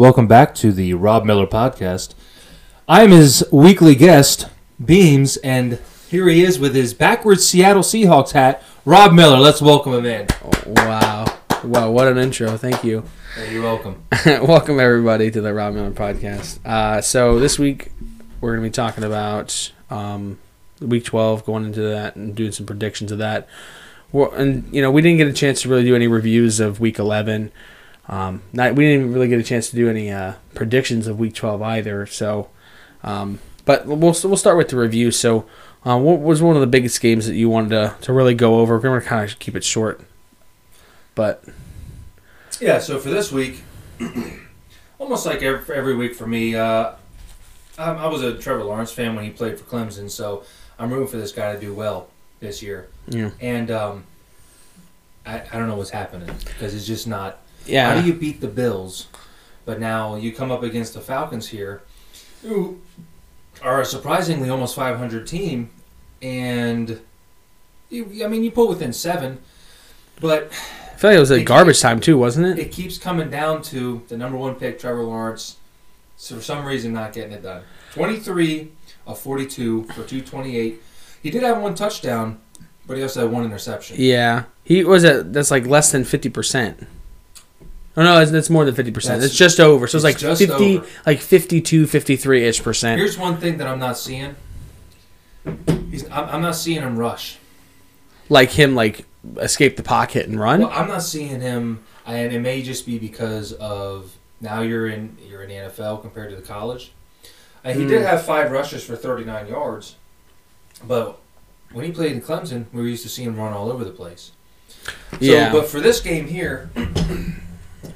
Welcome back to the Rob Miller podcast. I'm his weekly guest, Beams, and here he is with his backwards Seattle Seahawks hat. Rob Miller, let's welcome him in. Wow. Wow, what an intro. Thank you. Hey, you're welcome. Welcome, everybody, to the Rob Miller podcast. Uh, so, this week, we're going to be talking about um, week 12, going into that and doing some predictions of that. Well, and, you know, we didn't get a chance to really do any reviews of week 11. Um, not, we didn't even really get a chance to do any uh, predictions of week 12 either. So, um, but we'll, we'll start with the review. So, uh, what was one of the biggest games that you wanted to, to really go over? We're going to kind of keep it short. But Yeah, so for this week, almost like every, every week for me, uh, I, I was a Trevor Lawrence fan when he played for Clemson, so I'm rooting for this guy to do well this year. Yeah. And um, I, I don't know what's happening because it's just not. Yeah, How do you beat the Bills? But now you come up against the Falcons here, who are a surprisingly almost 500 team, and you, I mean you pull within seven, but I feel like it was a garbage time too, wasn't it? it keeps coming down to the number one pick, Trevor Lawrence. So for some reason, not getting it done. 23 of 42 for 228. He did have one touchdown, but he also had one interception. Yeah, he was at that's like less than fifty percent. Oh no, that's, that's more than fifty percent. That's- It's just over. So it's, it's like just fifty, over. like 52, 53 ish percent. Here's one thing that I'm not seeing. He's, I'm, I'm not seeing him rush. Like him, like escape the pocket and run. Well, I'm not seeing him, and it may just be because of now you're in you're in the NFL compared to the college. And he Hmm. did have five rushes for 39 yards, but when he played in Clemson, we used to see him run all over the place. So, yeah. But for this game here,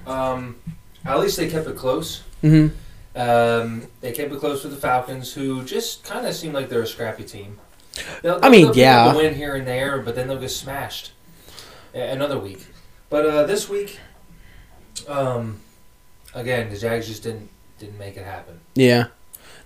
um, at least they kept it close. hmm Um, they kept it close with the Falcons, who just kind of seem like they're a scrappy team. They'll, I mean, they'll pick up yeah. a win here and there, but then they'll get smashed another week. But uh, this week, um, again, the Jags just didn't didn't make it happen. Yeah.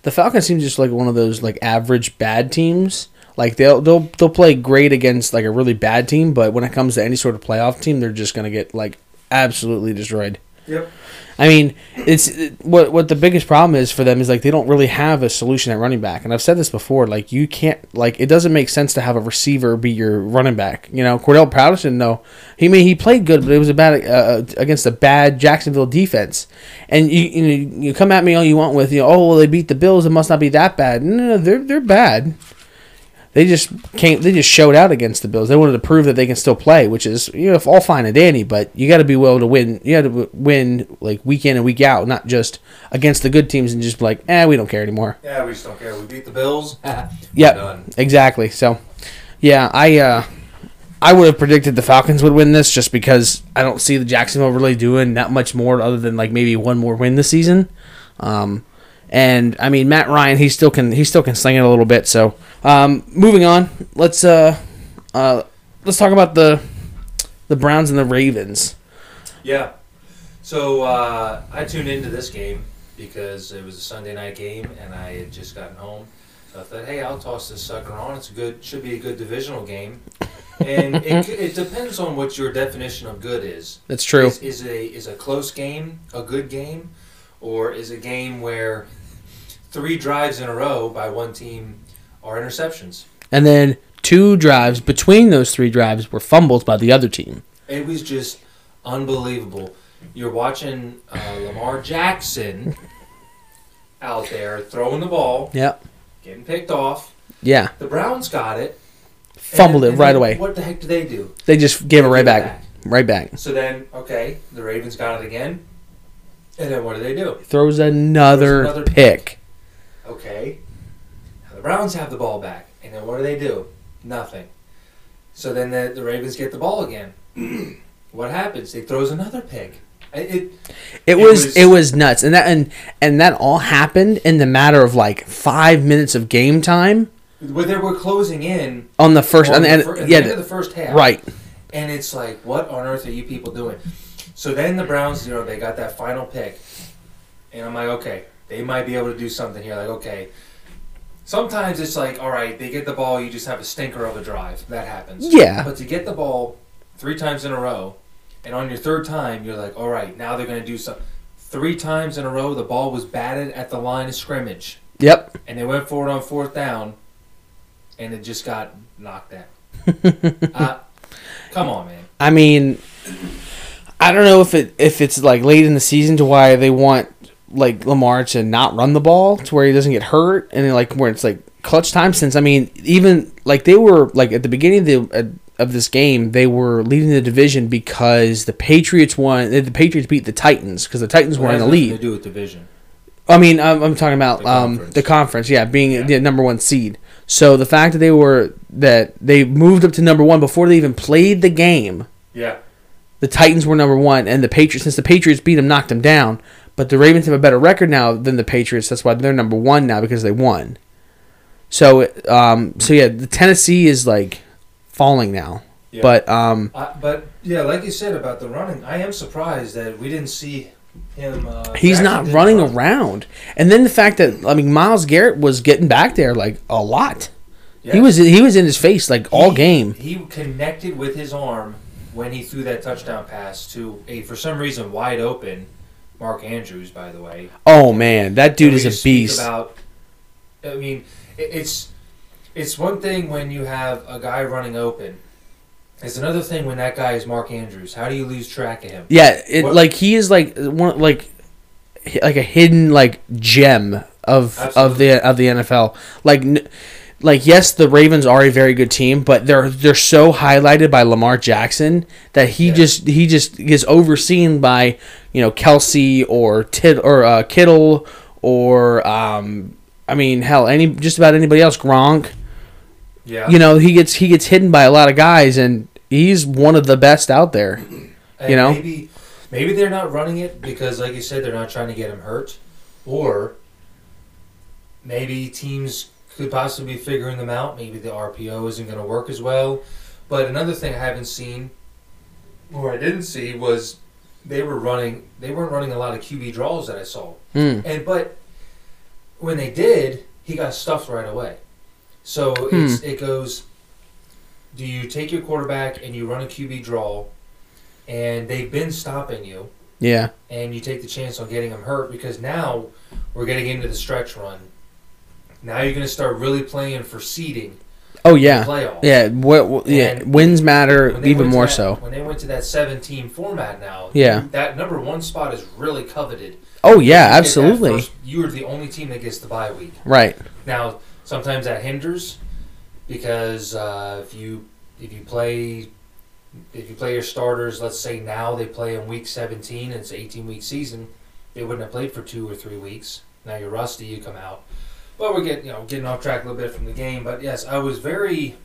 The Falcons seem just like one of those like average bad teams. Like they'll they'll they'll play great against like a really bad team, but when it comes to any sort of playoff team, they're just gonna get like absolutely destroyed. Yep. I mean, it's it, what what the biggest problem is for them is like they don't really have a solution at running back. And I've said this before, like you can't like it doesn't make sense to have a receiver be your running back. You know, Cordell Patterson, though he may he played good, but it was a bad uh, against a bad Jacksonville defense. And you you, know, you come at me all you want with you know, oh well they beat the Bills, it must not be that bad. No, no, they're they're bad. They just came. They just showed out against the Bills. They wanted to prove that they can still play, which is you know all fine and dandy. But you got to be willing to win. You got to win like week in and week out, not just against the good teams and just be like, eh, we don't care anymore. Yeah, we just don't care. We beat the Bills. Done. Exactly. So, yeah, I uh, I would have predicted the Falcons would win this just because I don't see the Jacksonville really doing that much more other than like maybe one more win this season. Um, and I mean Matt Ryan, he still can he still can sling it a little bit. So, um, moving on, let's uh, uh, let's talk about the the Browns and the Ravens. Yeah. So uh, I tuned into this game because it was a Sunday night game and I had just gotten home. So I thought, hey, I'll toss this sucker on. It's a good, should be a good divisional game. And it, it depends on what your definition of good is. That's true. Is, is a is a close game a good game, or is a game where three drives in a row by one team are interceptions? And then two drives between those three drives were fumbles by the other team. It was just unbelievable. You're watching uh, Lamar Jackson out there throwing the ball, Yep. getting picked off. Yeah. The Browns got it. Fumbled and- it and right then away. What the heck do they do? They just gave it right give back. Right back. So then, okay, the Ravens got it again. And then what do they do? Throws another, Throws another pick. Okay. Now the Browns have the ball back. And then what do they do? Nothing. So then the, the Ravens get the ball again. what happens? He throws another pick. It, it It, It was, was- it was nuts, and that and and that all happened in the matter of like five minutes of game time where they were closing in on the first. on the fir- yeah, the end of the first half. right. And it's like, what on earth are you people doing? So then the Browns, you know, they got that final pick. And I'm like, okay, they might be able to do something here. Like, okay. Sometimes it's like, all right, they get the ball, you just have a stinker of a drive. That happens. Yeah. But to get the ball three times in a row, and on your third time, you're like, all right, now they're going to do something. Three times in a row, the ball was batted at the line of scrimmage. Yep. And they went for it on fourth down, and it just got knocked down. uh, come on, man. I mean, I don't know if it if it's like late in the season to why they want like Lamar to not run the ball to where he doesn't get hurt, and then, like where it's like clutch time. Since I mean, even like they were like at the beginning of the uh, of this game, they were leading the division because the Patriots won. The Patriots beat the Titans because the Titans were in the lead. to do with division. I mean, I'm, I'm talking about The um, conference. the conference, yeah, being Yeah. the number one seed. So the fact that they were that they moved up to number one before they even played the game, Yeah. the Titans were number one, and the Patriots, since the Patriots beat them, knocked them down. But the Ravens have a better record now than the Patriots. That's why they're number one now because they won. So, um, so yeah, the Tennessee is like falling now. Yeah. But um, Uh, but yeah, like you said about the running, I am surprised that we didn't see him. Uh, he's not running run. around. And then the fact that I mean, Myles Garrett was getting back there like a lot. Yeah. He was he was in his face like all game. He connected with his arm when he threw that touchdown pass to a for some reason wide open Mark Andrews. By the way, Oh man, that dude is a beast. About, I mean, it's it's one thing when you have a guy running open. It's another thing when that guy is Mark Andrews. How do you lose track of him? Yeah, it What- like he is like one like like a hidden like gem of of the of the NFL. Like n- like yes, the Ravens are a very good team, but they're they're so highlighted by Lamar Jackson that he Yeah. just he just gets overseen by you know Kelce or Tid or uh, Kittle or um I mean hell any just about anybody else Gronk. Yeah, You know he gets he gets hidden by a lot of guys and he's one of the best out there. And you know? maybe maybe they're not running it because, like you said, they're not trying to get him hurt, or maybe teams could possibly be figuring them out. Maybe the RPO isn't going to work as well. But another thing I haven't seen, or I didn't see, was they were running. They weren't running a lot of QB draws that I saw. Mm. And but when they did, he got stuffed right away. So it's, it goes. Do you take your quarterback and you run a QB draw, and they've been stopping you, Yeah. and you take the chance on getting them hurt because now we're getting into the stretch run. Now you're going to start really playing for seeding Oh yeah. playoffs. Yeah, what, what yeah, wins matter even more that- so. When they went to that seven-team format now, Yeah. that number one spot is really coveted. Oh yeah, You absolutely. first- you are the only team that gets the bye week. Right. Now, sometimes that hinders because uh, if you if you play if you play your starters, let's say now they play in week 17, and it's an 18 week season, they wouldn't have played for two or three weeks. Now you're rusty, you come out. But we're getting you know getting off track a little bit from the game. But yes, I was very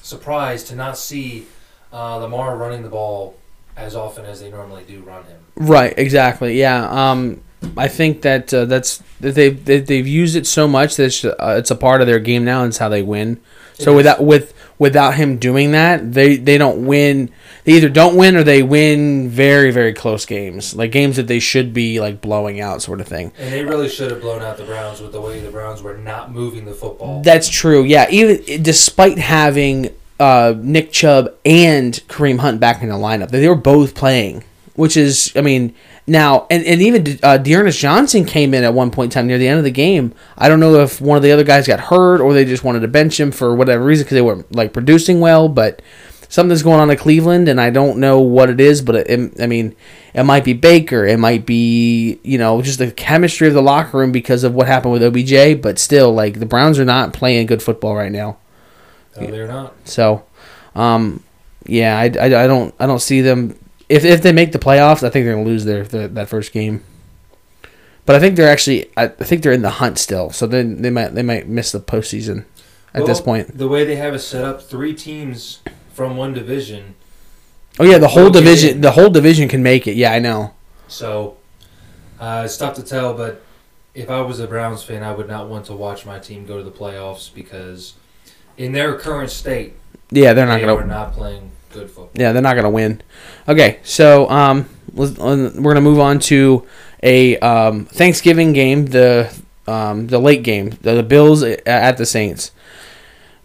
surprised to not see uh, Lamar running the ball as often as they normally do run him. Right. Exactly. Yeah. Um, I think that uh, that's that they've they, they've used it so much that it's, uh, it's a part of their game now, and it's how they win. So It is. without with without him doing that, they they don't win. They either don't win or they win very very close games, like games that they should be like blowing out, sort of thing. And they really should have blown out the Browns with the way the Browns were not moving the football. That's true. Yeah, even despite having uh, Nick Chubb and Kareem Hunt back in the lineup, they were both playing, which is, I mean, now and, and even uh, D'Ernest Johnson came in at one point in time near the end of the game. I don't know if one of the other guys got hurt or they just wanted to bench him for whatever reason because they weren't like producing well, but. Something's going on in Cleveland, and I don't know what it is, but it, it- I mean, it might be Baker, it might be you know just the chemistry of the locker room because of what happened with OBJ. But still, like the Browns are not playing good football right now. no, they're not. So, um, yeah, I, I, I don't I don't see them if if they make the playoffs. I think they're gonna lose their, their that first game. But I think they're actually I, think they're in the hunt still, so then they might they might miss the postseason at this point. The way they have it set up, three teams from one division Oh yeah, the whole division. The whole division can make it. Yeah, I know. So uh, it's tough to tell, but if I was a Browns fan, I would not want to watch my team go to the playoffs because in their current state, Yeah, they're not they gonna. are not playing good football. Yeah, they're not gonna win. Okay, so um, we're gonna move on to a um, Thanksgiving game, the um, the late game, the, the Bills at the Saints.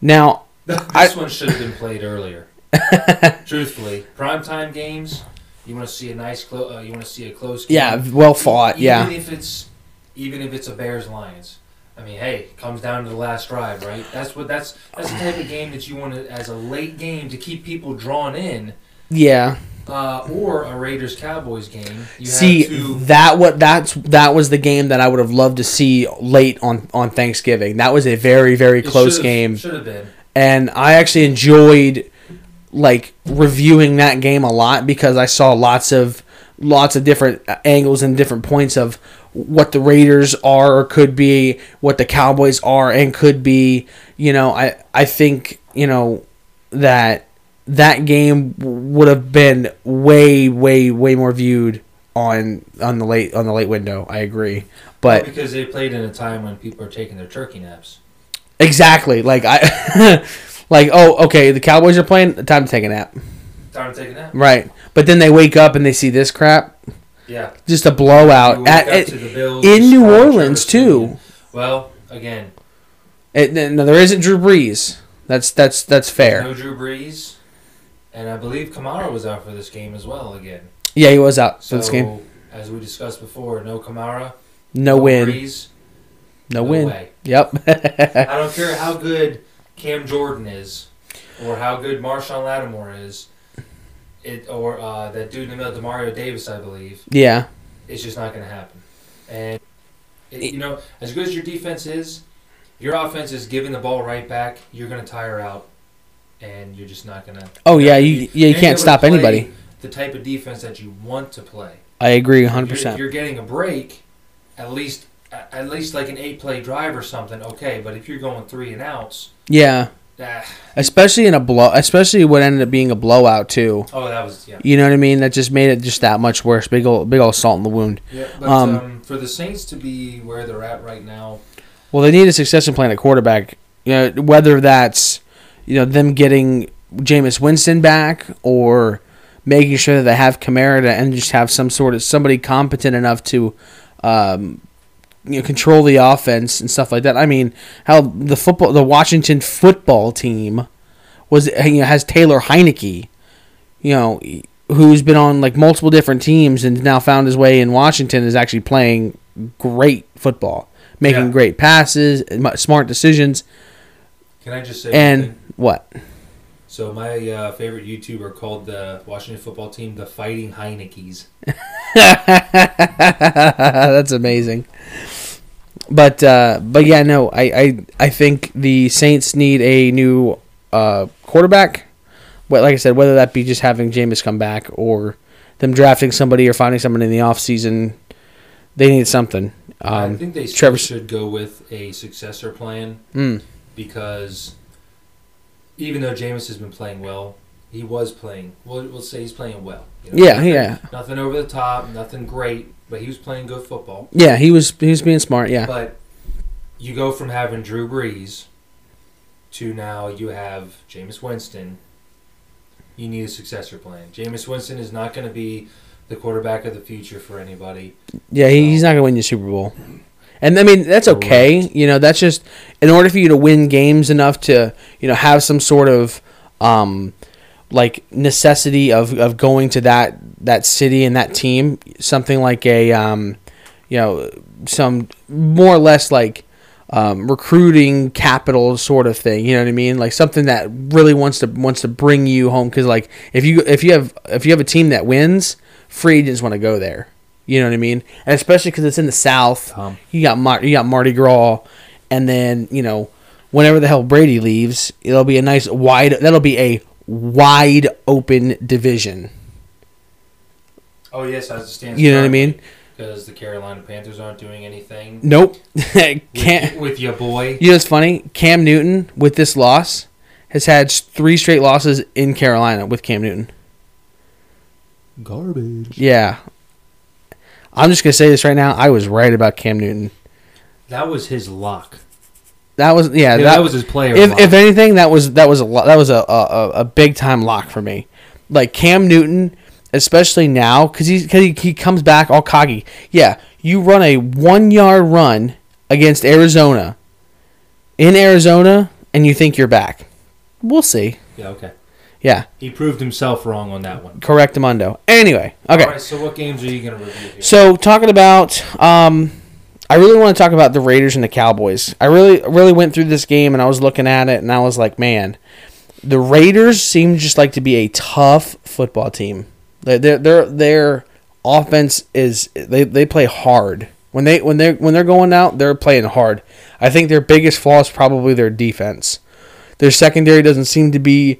Now, this I- one should have been played earlier. Truthfully, primetime games, you want to see a nice, clo- uh, you want to see a close game. yeah, well fought. Even Yeah, if it's even if it's a Bears Lions. I mean, hey, it comes down to the last drive, right? That's what that's that's the type of game that you want to, as a late game to keep people drawn in. yeah. Uh, or a Raiders Cowboys game. You See have to, that what that's that was the game that I would have loved to see late on on Thanksgiving. That was a very very close should've- game. Should have been. and I actually enjoyed like reviewing that game a lot because I saw lots of lots of different angles and different points of what the Raiders are or could be, what the Cowboys are and could be. You know, I I think you know that that game would have been way way way more viewed on on the late on the late window. I agree, but because they played in a time when people are taking their turkey naps. exactly like I like oh okay the Cowboys are playing time to take a nap. Time to take a nap. Right. But then they wake up and they see this crap. Yeah. Just a blowout. At, at- to the Bills, in New Orleans, too. Well, again, it- no, there isn't Drew Brees. That's that's that's fair. no Drew Brees, and I believe Kamara was out for this game as well. Again, Yeah, he was out so for this game. as we discussed before, no Kamara, No win. Brees, No win. way. Yep. I don't care how good Cam Jordan is, or how good Marshon Lattimore is, it or uh, that dude in the middle, Demario Davis, I believe. yeah. It's just not going to happen. And it, you know, as good as your defense is, your offense is giving the ball right back. You're going to tire out, and you're just not going to. Oh yeah, you yeah you can't stop anybody. The type of defense that you want to play. I agree If 100%. you're- getting a break, at least at least like an eight play drive or something, okay. But if you're going three and outs, Yeah. Especially in a blow especially what ended up being a blowout too. oh, that was yeah. You know what I mean? That just made it just that much worse. Big old big old salt in the wound. Yeah, but Um, um, for the Saints to be where they're at right now, Well, they need a succession plan at quarterback. You know, whether that's you know them getting Jameis Winston back or making sure that they have Kamara to, and just have some sort of somebody competent enough to um, you know control the offense and stuff like that. I mean, how the football the Washington football team was you know has Taylor Heinicke, you know, who's been on like multiple different teams and now found his way in Washington is actually playing great football, making Yeah. great passes, smart decisions, can I just say and what? So my uh, favorite YouTuber called the Washington football team the Fighting Heinickes. That's amazing. But uh, but yeah, no, I, I I think the Saints need a new uh, quarterback. But like I said, whether that be just having Jameis come back or them drafting somebody or finding someone in the offseason, they need something. I Um, think they Trevor- should go with a successor plan mm, because even though Jameis has been playing well, he was playing. We'll, we'll say he's playing well. you know? yeah, yeah, Nothing over the top, nothing great, but he was playing good football. yeah. He was he was being smart. Yeah, But you go from having Drew Brees to now you have Jameis Winston. You need a successor plan. Jameis Winston is not going to be the quarterback of the future for anybody. Yeah, he, he's not gonna win the Super Bowl, and I mean that's okay. You know, that's just in order for you to win games enough to you know have some sort of um like necessity of, of going to that that city and that team. Something like a um you know some more or less like um, recruiting capital sort of thing. You know what I mean? Like something that really wants to wants to bring you home. Because like if you if you have if you have a team that wins, free agents want to go there. You know what I mean? And especially because it's in the South. Tom. You got Mar- you got Mardi Gras, and then you know whenever the hell Brady leaves, it'll be a nice wide. That'll be a wide open division. Oh yes, as it stands. You know what I mean? Because the Carolina Panthers aren't doing anything. Nope. With, Can't. with your boy. You know what's funny? Cam Newton with this loss has had three straight losses in Carolina with Cam Newton. garbage. Yeah. I'm just gonna say this right now. I was right about Cam Newton. That was his luck. That was yeah. Yeah, that, that, was his player. if, luck. if anything, that was that was a lo- that was a a, a- a big time lock for me. Like Cam Newton, especially now, because he, cause he he comes back all cocky. Yeah, you run a one yard run against Arizona in Arizona, and you think you're back. We'll see. yeah, okay. Yeah, He proved himself wrong on that one. correct, Amundo. Anyway, okay. All right. So what games are you gonna review here? So talking about, um, I really want to talk about the Raiders and the Cowboys. I really, really went through this game and I was looking at it and I was like, man, the Raiders seem just like to be a tough football team. Their their their, their offense is they, they play hard when they when they when they're going out they're playing hard. I think their biggest flaw is probably their defense. Their secondary doesn't seem to be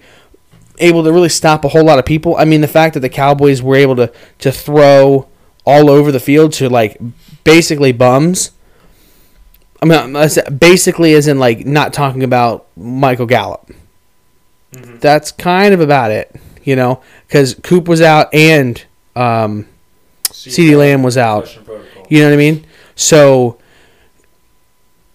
able to really stop a whole lot of people. I mean, the fact that the Cowboys were able to to throw all over the field to like basically bums. I mean, basically, as in like not talking about Michael Gallup. Mm-hmm. That's kind of about it, you know, because Coop was out and um, CeeDee Lamb was out. You know what I mean? So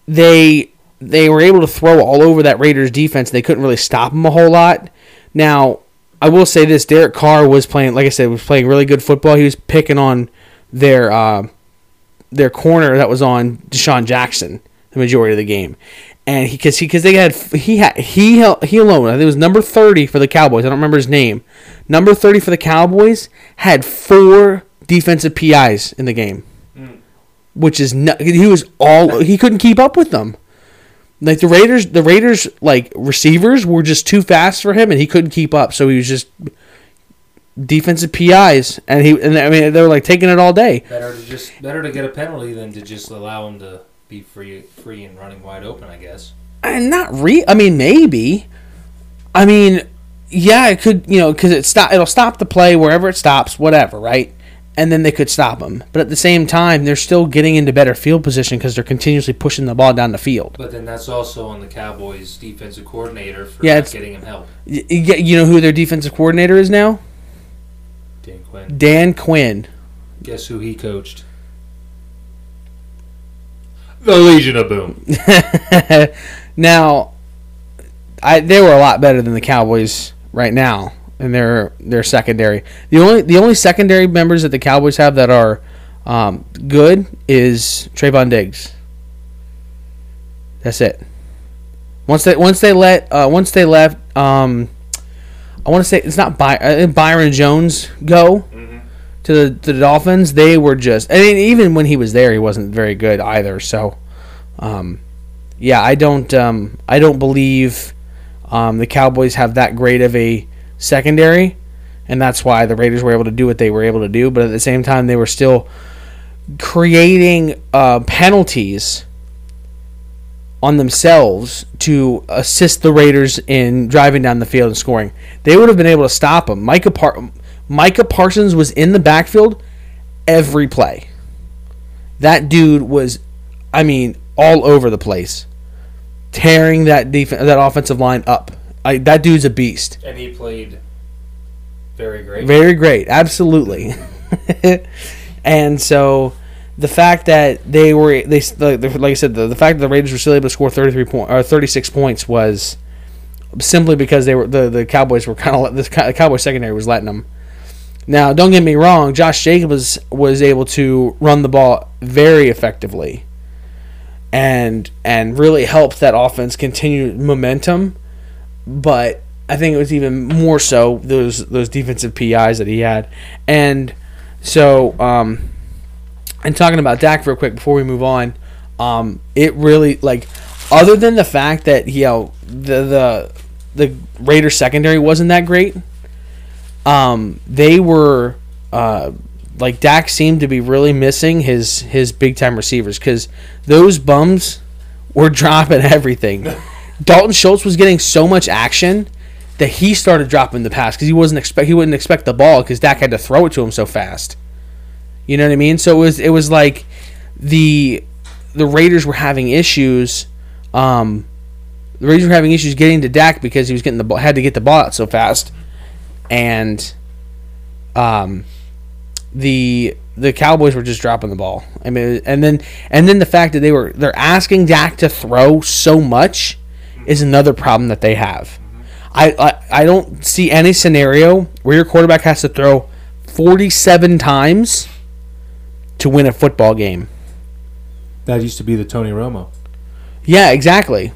they they were able to throw all over that Raiders defense. They couldn't really stop them a whole lot. Now, I will say this: Derek Carr was playing, like I said, was playing really good football. He was picking on their uh, their corner that was on DeSean Jackson the majority of the game, and he because he because they had he had he he alone I think it was number thirty for the Cowboys. I don't remember his name. Number thirty for the Cowboys had four defensive PIs in the game hmm. which is not, he was all he couldn't keep up with them. Like the Raiders, the Raiders like receivers were just too fast for him, and he couldn't keep up. So he was just defensive PIs, and he and I mean they were like taking it all day. Better to just better to get a penalty than to just allow him to be free, free and running wide open. I guess. And not re. I mean maybe. I mean, yeah, it could you know because it stop it'll stop the play wherever it stops, whatever, right? And then they could stop him, but at the same time, they're still getting into better field position because they're continuously pushing the ball down the field. But then that's also on the Cowboys' defensive coordinator for Yeah, not it's- getting him help. Y- y- You know who their defensive coordinator is now? Dan Quinn. Dan Quinn. Guess who he coached? The Legion of Boom. now, I they were a lot better than the Cowboys right now in their their secondary. The only the only secondary members that the Cowboys have that are um, good is Trevon Diggs. That's it. Once they once they let uh, once they left, um, I want to say it's not By- uh, Byron Jones go to the, to the Dolphins. They were just I mean even when he was there, he wasn't very good either. So, um, yeah, I don't um, I don't believe um, the Cowboys have that great of a secondary, and that's why the Raiders were able to do what they were able to do. But at the same time, they were still creating uh, penalties on themselves to assist the Raiders in driving down the field and scoring. They would have been able to stop them. Micah Par- Micah Parsons was in the backfield every play. That dude was, I mean, all over the place, tearing that def- that offensive line up. I, that dude's a beast. And he played very great. Very great, absolutely. and so the fact that they were they like like I said the, the fact that the Raiders were still able to score 33 point or 36 points was simply because they were the, the Cowboys were kind of the Cowboy secondary was letting them. Now, don't get me wrong, Josh Jacobs was able to run the ball very effectively and and really helped that offense continue momentum, but I think it was even more so those those defensive PIs that he had. And so um and talking about Dak real quick before we move on, um, it really like other than the fact that you know the the the Raiders secondary wasn't that great, um, they were uh, like Dak seemed to be really missing his his big time receivers because those bums were dropping everything. Dalton Schultz was getting so much action that he started dropping the pass because he wasn't expect he wouldn't expect the ball because Dak had to throw it to him so fast. You know what I mean? So it was it was like the the Raiders were having issues. Um, the Raiders were having issues getting to Dak because he was getting the ball, had to get the ball out so fast, and um, the the Cowboys were just dropping the ball. I mean, and then and then the fact that they were they're asking Dak to throw so much is another problem that they have. I, I I don't see any scenario where your quarterback has to throw 47 times to win a football game. That used to be the Tony Romo. Yeah, exactly.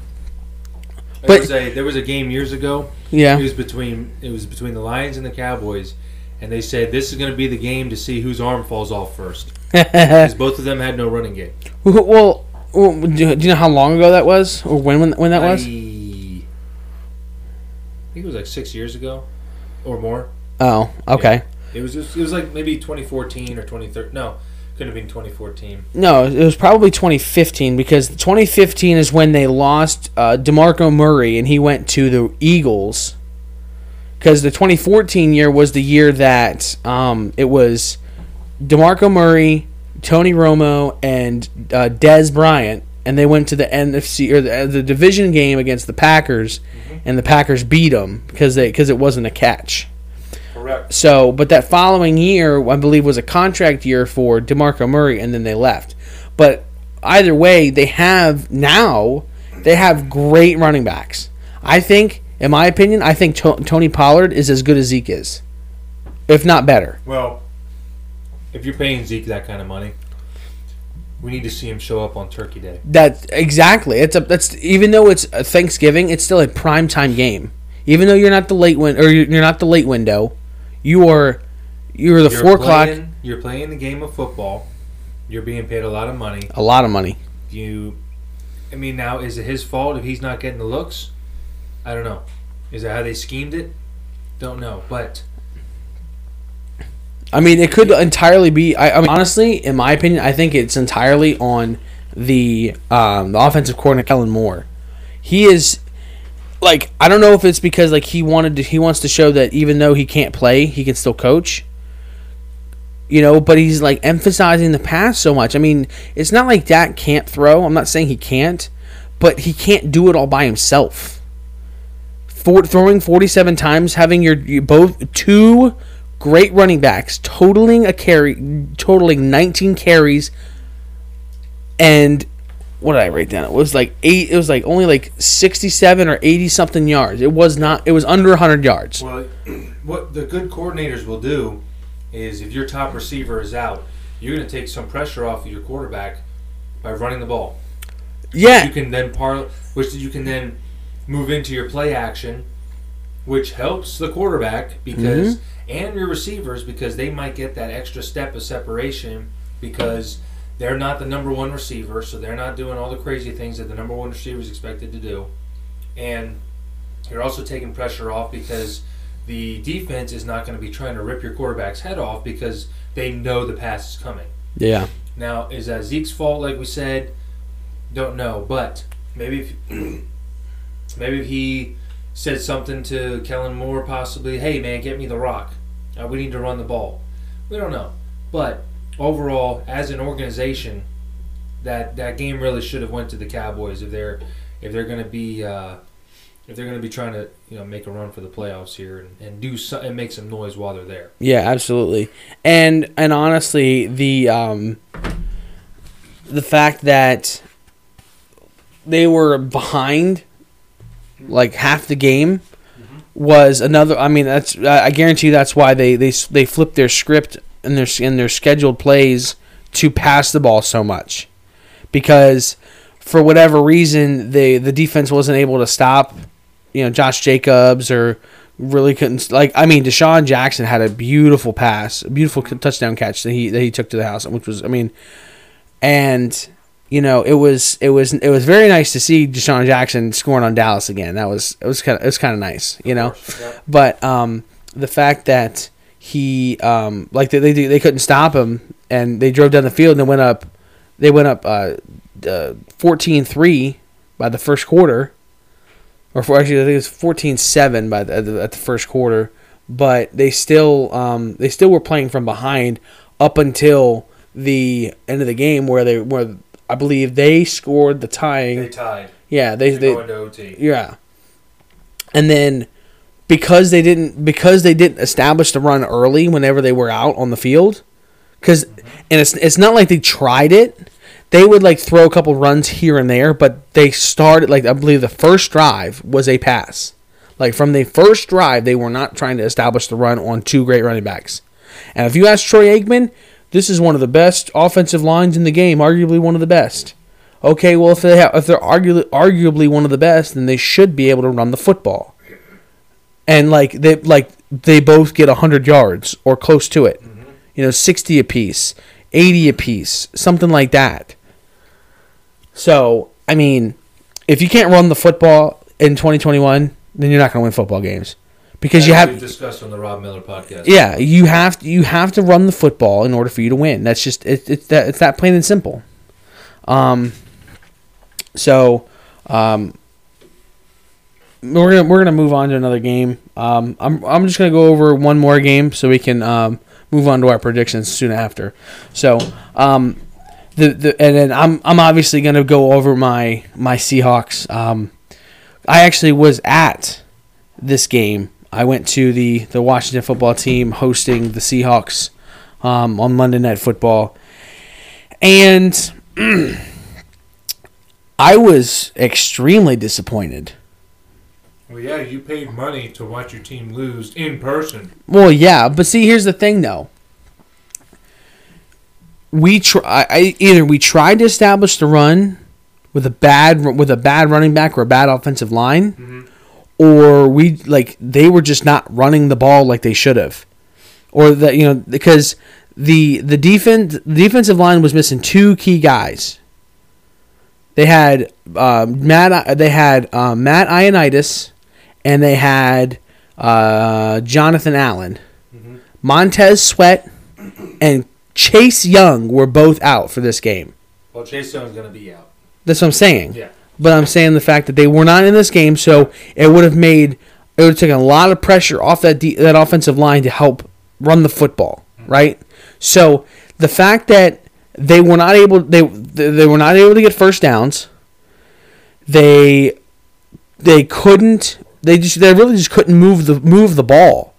There But- was a there was a game years ago. Yeah. It was between it was between the Lions and the Cowboys, and they said this is going to be the game to see whose arm falls off first. Because both of them had no running game. well, well, do do you know how long ago that was, or when when, when that was? I, I think it was like six years ago, or more. Oh, okay. It was just, it was like maybe 2014 or 2013. No, couldn't have been 2014. No, it was probably 2015 because 2015 is when they lost uh, DeMarco Murray and he went to the Eagles. Because the 2014 year was the year that um, it was DeMarco Murray, Tony Romo, and uh, Dez Bryant, and they went to the NFC or the, the division game against the Packers, and the Packers beat them because they because it wasn't a catch. Correct. So, but that following year, I believe, was a contract year for DeMarco Murray, and then they left. But either way, they have now they have great running backs. I think, in my opinion, I think to- Tony Pollard is as good as Zeke is, if not better. Well, if you're paying Zeke that kind of money, we need to see him show up on Turkey Day. That exactly. It's a that's even though it's a Thanksgiving, it's still a prime time game. Even though you're not the late win or you're not the late window, you are you're the You're four o'clock. You're playing the game of football. You're being paid a lot of money. A lot of money. You, I mean, now is it his fault if he's not getting the looks? I don't know. Is that how they schemed it? Don't know. But I mean, it could entirely be. I, I mean, honestly, in my opinion, I think it's entirely on the um, the offensive coordinator, Kellen Moore. He is like I don't know if it's because like he wanted to he wants to show that even though he can't play, he can still coach. You know, but he's like emphasizing the pass so much. I mean, it's not like Dak can't throw. I'm not saying he can't, but he can't do it all by himself. For, throwing 47 times, having your you both two great running backs, totaling a carry, totaling 19 carries, and what did I write down? It was like eight. It was like only like 67 or 80 something yards. It was not. It was under 100 yards. well, what the good coordinators will do is if your top receiver is out, you're going to take some pressure off of your quarterback by running the ball. Yeah, You can then par, which you can then move into your play action, which helps the quarterback because mm-hmm. and your receivers because they might get that extra step of separation because they're not the number one receiver, so they're not doing all the crazy things that the number one receiver is expected to do, and you're also taking pressure off because the defense is not going to be trying to rip your quarterback's head off because they know the pass is coming. yeah. Now, is that Zeke's fault? Like we said, don't know. But maybe if maybe if he said something to Kellen Moore, possibly, "Hey man, get me the rock. Uh, we need to run the ball." We don't know. But overall, as an organization, that that game really should have went to the Cowboys if they're if they're going to be uh, if they're going to be trying to you know make a run for the playoffs here and, and do so, and make some noise while they're there. Yeah, absolutely. And and honestly, the um the fact that they were behind like half the game was another I mean that's I I guarantee you that's why they they they flipped their script and their in their scheduled plays to pass the ball so much. Because for whatever reason the the defense wasn't able to stop you know Josh Jacobs or really couldn't like I mean DeSean Jackson had a beautiful pass, a beautiful touchdown catch that he that he took to the house, which was I mean, and you know it was it was it was very nice to see DeSean Jackson scoring on Dallas again. That was it was kind of it was kind of nice, you know. But um, the fact that he um, like they, they they couldn't stop him and they drove down the field and they went up they went up uh, uh, 14-3 by the first quarter or for actually I think it was 14-7 by the, at, the, at the first quarter but they still um, they still were playing from behind up until the end of the game where they where I believe they scored the tying They tied. yeah they, They they go into OT. yeah. And then because they didn't because they didn't establish the run early whenever they were out on the field, because and it's it's not like they tried it. They would like throw a couple runs here and there, but they started like I believe the first drive was a pass. Like from the first drive, they were not trying to establish the run on two great running backs. And if you ask Troy Aikman, this is one of the best offensive lines in the game, arguably one of the best. Okay, well if they have, if they're arguably arguably one of the best, then they should be able to run the football. And like they like they both get hundred yards or close to it. You know, sixty apiece, eighty apiece, something like that. So I mean, if you can't run the football in 2021, then you're not going to win football games because you have we've discussed on the Rob Miller podcast. yeah, you have to, you have to run the football in order for you to win. That's just it, it's that it's that plain and simple. Um. So, um, we're gonna we're gonna move on to another game. Um, I'm I'm just gonna go over one more game so we can um move on to our predictions soon after. So, um, the the and then I'm I'm obviously gonna go over my my Seahawks. Um, I actually was at this game. I went to the the Washington football team hosting the Seahawks um, on Monday Night Football, and I was extremely disappointed. Well, yeah, you paid money to watch your team lose in person. Well, yeah, but see, here's the thing, though. We try I, either we tried to establish the run with a bad with a bad running back or a bad offensive line, or we like they were just not running the ball like they should have, or that you know because the the defense the defensive line was missing two key guys. They had um, Matt they had um, Matt Ioannidis, and they had uh, Jonathan Allen, Montez Sweat, and Chase Young were both out for this game. Well, Chase Young's going to be out. That's what I'm saying. Yeah. But I'm saying the fact that they were not in this game, so it would have made it would have taken a lot of pressure off that de- that offensive line to help run the football, right? So the fact that they were not able they they were not able to get first downs. They they couldn't they just they really just couldn't move the move the ball.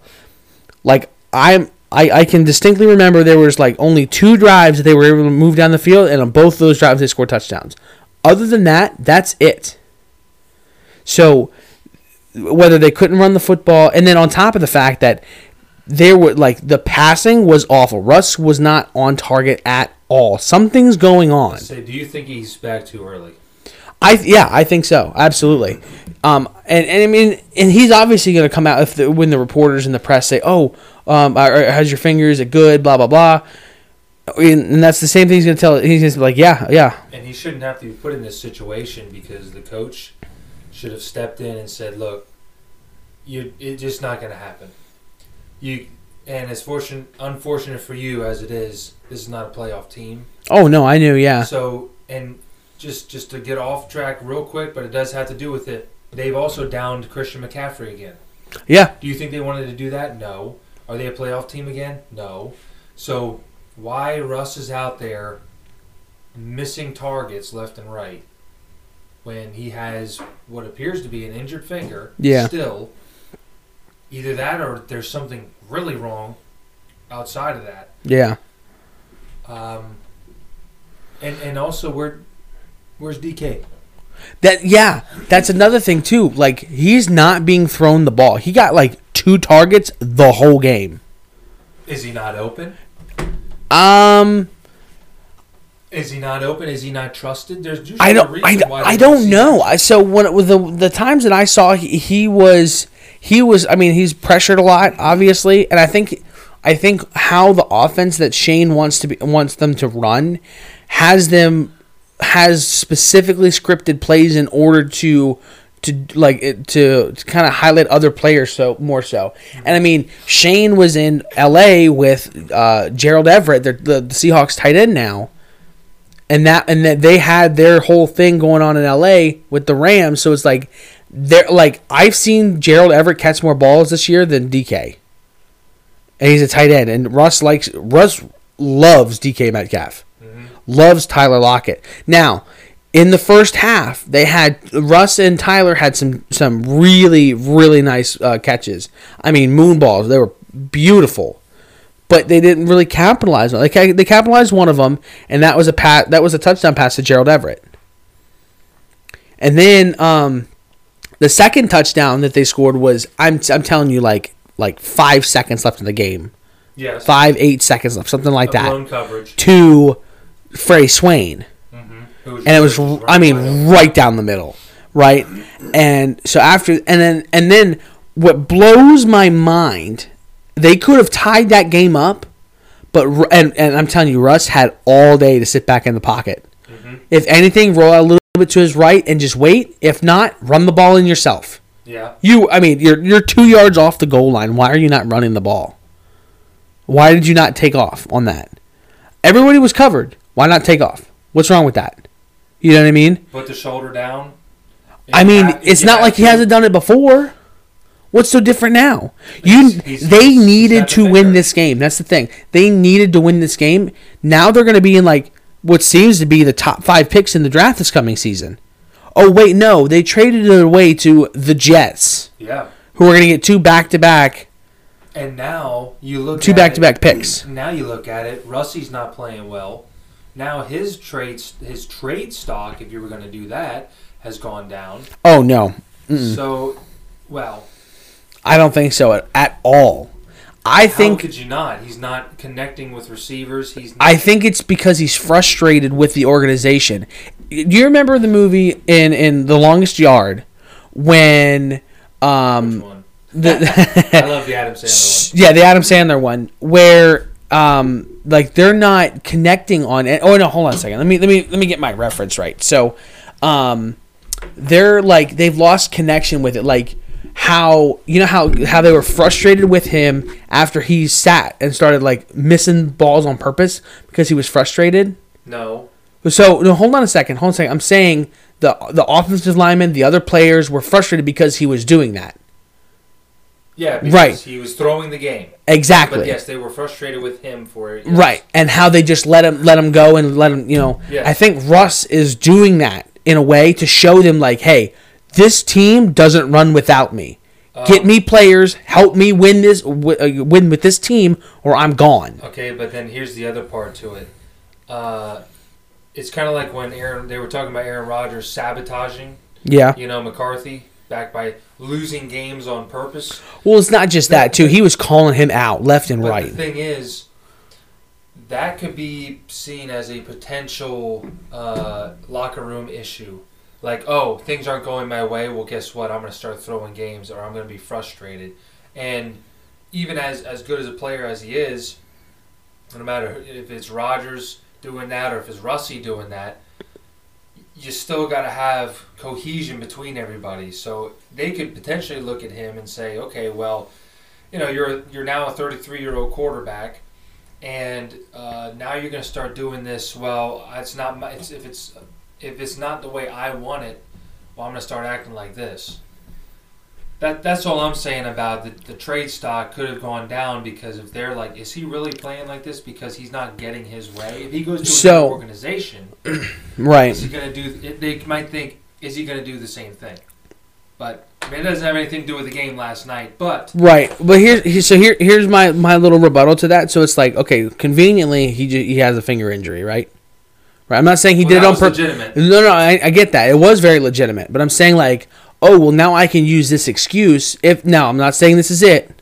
Like I'm I, I can distinctly remember there was like only two drives that they were able to move down the field, and on both those drives they scored touchdowns. Other than that, that's it. So whether they couldn't run the football, and then on top of the fact that there were like the passing was awful. Russ was not on target at all. Something's going on. Say, do you think he's back too early? I yeah, I think so. Absolutely. Um, and, and I mean, and he's obviously going to come out if the, when the reporters and the press say, "Oh, um, how's your finger? Is it good?" Blah blah blah. And, and that's the same thing he's going to tell. He's just like, "Yeah, yeah, And he shouldn't have to be put in this situation because the coach should have stepped in and said, "Look, you it's just not going to happen. You and it's fortunate, unfortunate for you as it is. This is not a playoff team. oh no, I knew, yeah, So and just just to get off track real quick, but it does have to do with it. They've also downed Christian McCaffrey again. yeah, Do you think they wanted to do that? No. Are they a playoff team again? No. So why Russ is out there missing targets left and right when he has what appears to be an injured finger Yeah. still either that or there's something really wrong outside of that yeah." um, and and also where where's DK That yeah, that's another thing too. Like he's not being thrown the ball. He got like two targets the whole game. is he not open Um, is he not open is he not trusted there's I don't, I, reason don't- why I don't don't know. I so when with the the times that I saw he, he was he was I mean he's pressured a lot obviously, and I think I think how the offense that Shane wants to be wants them to run has them has specifically scripted plays in order to to like to, to kind of highlight other players so more so. And I mean Shane was in L.A. with uh, Gerald Everett, the, the the Seahawks tight end now and that and that they had their whole thing going on in LA with the Rams. So it's like they're like I've seen Gerald Everett catch more balls this year than DK, and he's a tight end. And Russ likes Russ loves DK Metcalf, loves Tyler Lockett. Now. In the first half, they had Russ and Tyler had some some really really nice uh, catches. I mean, moon balls. They were beautiful. but they didn't really capitalize on. it. They they capitalized one of them, and that was a pat that was a touchdown pass to Gerald Everett. And then um, the second touchdown that they scored was I'm I'm telling you like like five seconds left in the game, Yes. five eight seconds left, something like A that, coverage. to Frey Swain Who and it was I mean right down the middle, right? And so after and then and then what blows my mind, they could have tied that game up, but and and I'm telling you, Russ had all day to sit back in the pocket. If anything, roll a little bit to his right and just wait. If not, run the ball in yourself. Yeah. You, I mean, you're you're two yards off the goal line. Why are you not running the ball? Why did you not take off on that? Everybody was covered. Why not take off? What's wrong with that? You know what I mean? Put the shoulder down. I mean, have- it's not like he hasn't done it before. What's so different now? You He's- he's- they needed to win this game. That's the thing. They needed to win this game. Now they're going to be in like what seems to be the top 5 picks in the draft this coming season. Oh wait, no. They traded it away to the Jets, Yeah. who are going to get two back-to-back And now you look two back-to-back it, picks. Now you look at it. Russie's not playing well. Now his trade his trade stock, if you were going to do that, has gone down. Oh no. So, well, I don't think so at, at all. I how think could you not? He's not connecting with receivers. He's not, I think it's because he's frustrated with the organization. Do you remember the movie in in The Longest Yard when um which one? I the love the Adam Sandler one. yeah the Adam Sandler one where um like they're not connecting on it. Oh no, hold on a second. Let me let me let me get my reference right. So um they're like they've lost connection with it like how you know how how they were frustrated with him after he sat and started like missing balls on purpose because he was frustrated. No. So no, hold on a second. Hold on a second. I'm saying the the offensive linemen, the other players were frustrated because he was doing that. Yeah, because Right. he was throwing the game. Exactly. But yes, they were frustrated with him for it. yes. Right, and how they just let him let him go and let him, you know. Yes. I think Russ is doing that in a way to show them like, hey, this team doesn't run without me. Get me players, help me win this uh, win with this team, or I'm gone. Okay, but then here's the other part to it. Uh, it's kind of like when Aaron they were talking about Aaron Rodgers sabotaging, Yeah. you know, McCarthy back by losing games on purpose. Well, it's not just that too. He was calling him out left and But right. the thing is, that could be seen as a potential uh, locker room issue. Like, oh, things aren't going my way. Well, guess what? I'm going to start throwing games, or I'm going to be frustrated. And even as as good as a player as he is, no matter if it's Rodgers doing that or if it's Russie doing that, you still got to have cohesion between everybody. So they could potentially look at him and say, okay, well, you know, you're you're now a 33 year old quarterback, and uh, now you're going to start doing this. Well, it's not my. It's, if it's if it's not the way I want it, well, I'm going to start acting like this. That that's all I'm saying about the, the trade stock could have gone down because if they're like, is he really playing like this because he's not getting his way? If he goes to So- an organization, Right. is he to do? They might think, is he going to do the same thing? But I mean, it doesn't have anything to do with the game last night. But Right, but here's so here here's my my little rebuttal to that. So it's like okay, conveniently he he has a finger injury, right? Right. I'm not saying he Well, did it on purpose. No, no, I, I get that. It was very legitimate, but I'm saying like, oh well, now I can use this excuse. If now I'm not saying this is it,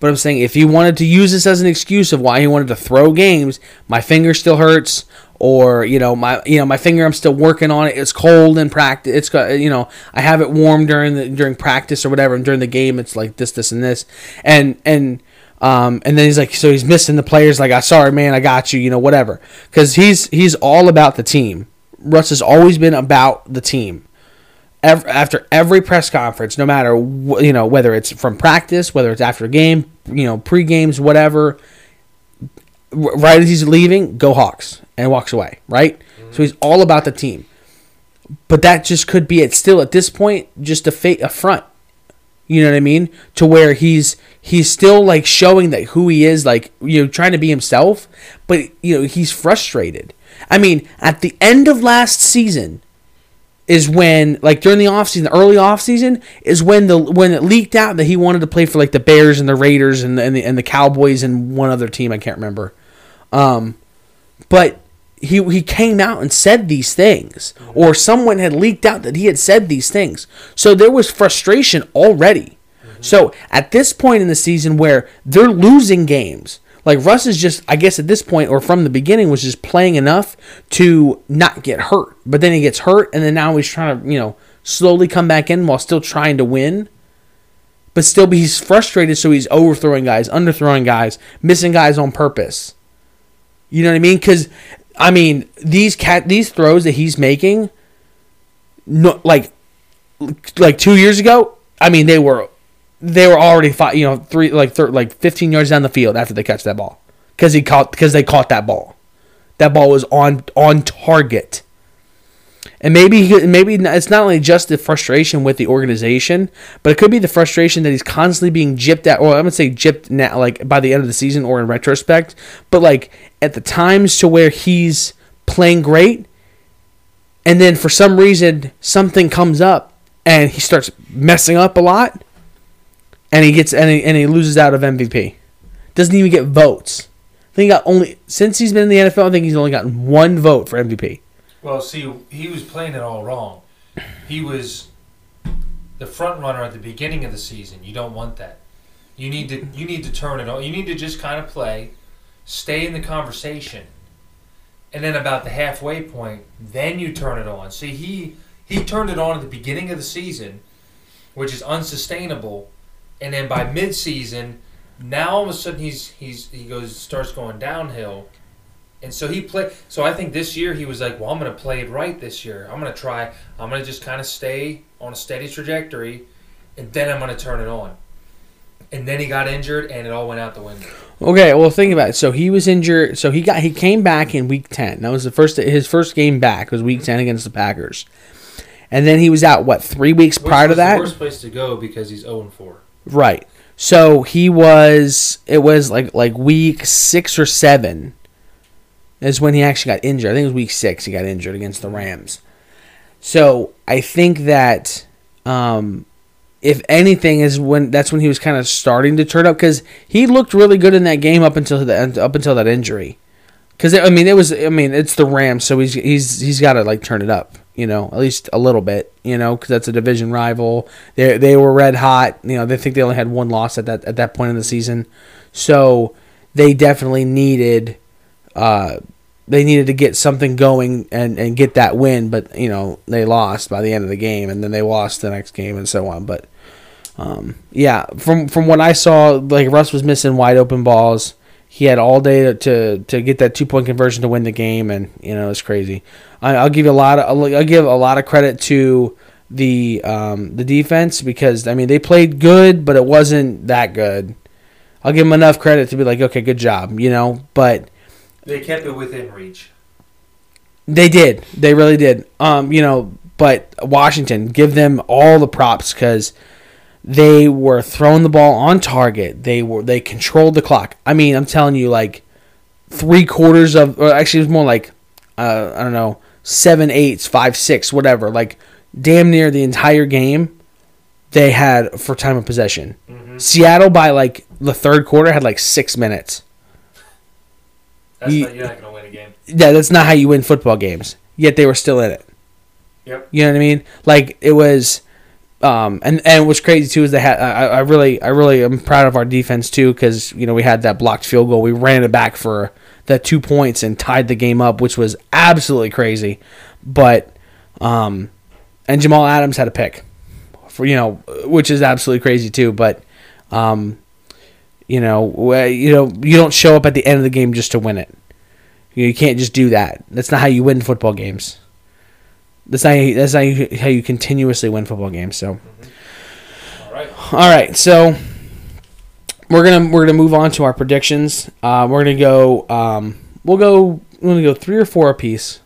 but I'm saying if he wanted to use this as an excuse of why he wanted to throw games, my finger still hurts, or you know my you know my finger I'm still working on it. It's cold in practice. It's got you know I have it warm during the during practice or whatever, and during the game it's like this, this, and this, and and. Um, and then he's like, so he's missing the players. Like, I sorry, man, I got you. You know, whatever. Because he's he's all about the team. Russ has always been about the team. Ev after every press conference, no matter wh- you know whether it's from practice, whether it's after a game, you know, pre games, whatever. Right as he's leaving, go Hawks, and walks away. Right. Mm-hmm. So he's all about the team. But that just could be it. Still, at this point, just a fa- a front. You know what I mean? To where he's he's still like showing that who he is, like you know, trying to be himself, but you know he's frustrated. I mean, at the end of last season, is when like during the offseason, the early offseason is when the when it leaked out that he wanted to play for like the Bears and the Raiders and the, and the, and the Cowboys and one other team I can't remember. Um, but he he came out and said these things, or someone had leaked out that he had said these things. So there was frustration already. So at this point in the season where they're losing games, like Russ is just, I guess at this point or from the beginning was just playing enough to not get hurt. But then he gets hurt, and then now he's trying to, you know, slowly come back in while still trying to win. But still, he's frustrated, so he's overthrowing guys, underthrowing guys, missing guys on purpose. You know what I mean? Because I mean these cat these throws that he's making, no, like like two years ago. I mean they were they were already five, you know three like thir- like fifteen yards down the field after they catch that ball because he caught because they caught that ball. That ball was on on target. And maybe maybe it's not only just the frustration with the organization, but it could be the frustration that he's constantly being gypped at, Well, I would say gypped now, like by the end of the season or in retrospect. But like at the times to where he's playing great, and then for some reason something comes up and he starts messing up a lot, and he gets and he, and he loses out of MVP. Doesn't even get votes. I think he got only since he's been in the NFL. I think he's only gotten one vote for MVP. Well, see, he was playing it all wrong. He was the front runner at the beginning of the season. You don't want that. You need to you need to turn it on. You need to just kind of play, stay in the conversation, and then about the halfway point, then you turn it on. See, he he turned it on at the beginning of the season, which is unsustainable, and then by mid-season, now all of a sudden he's he's he goes starts going downhill. And so he played. So I think this year he was like, "Well, I'm going to play it right this year. I'm going to try. I'm going to just kind of stay on a steady trajectory, and then I'm going to turn it on." And then he got injured, and it all went out the window. Okay, well think about it. So he was injured. So he got he came back in week ten. That was the first his first game back was week ten against the Packers, and then he was out what three weeks Which prior to that. the worst place to go because he's 0 4. Right. So he was. It was like like week six or seven. Is when he actually got injured. I think it was week six. He got injured against the Rams. So I think that, um, if anything, is when that's when he was kind of starting to turn up because he looked really good in that game up until the up until that injury. Because I mean, it was. I mean, it's the Rams, so he's he's he's got to like turn it up. You know, at least a little bit. You know, because that's a division rival. They they were red hot. You know, they think they only had one loss at that at that point in the season, so they definitely needed. Uh, they needed to get something going and, and get that win, but you know they lost by the end of the game, and then they lost the next game and so on. But um, yeah, from from what I saw, like Russ was missing wide open balls. He had all day to, to, get that two point conversion to win the game, and you know it's crazy. I, I'll give you a lot of I'll, I'll give a lot of credit to the um, the defense because I mean they played good, but it wasn't that good. I'll give them enough credit to be like, okay, good job, you know. But They kept it within reach. they did. They really did. Um, you know, but Washington, give them all the props because they were throwing the ball on target. They were they controlled the clock. I mean, I'm telling you, like three quarters of, or actually, it was more like uh, I don't know, seven eighths, five six, whatever. Like damn near the entire game, they had for time of possession. Seattle by like the third quarter had like six minutes. That's You- not, you're not to win a game. Yeah, that's not how you win football games. Yet they were still in it. Yep. You know what I mean? Like it was, um, and and what's crazy too is they had. I, I really, I really am proud of our defense too because you know we had that blocked field goal. We ran it back for that two points and tied the game up, which was absolutely crazy. But, um, and Jamal Adams had a pick, for you know, which is absolutely crazy too. But, um, you know, you know, you don't show up at the end of the game just to win it. You can't just do that. That's not how you win football games. That's not how you, that's not how you, how you continuously win football games. So, All right. all right, so we're gonna we're gonna move on to our predictions. Uh, we're gonna go. Um, we'll go. We're gonna go three or four apiece.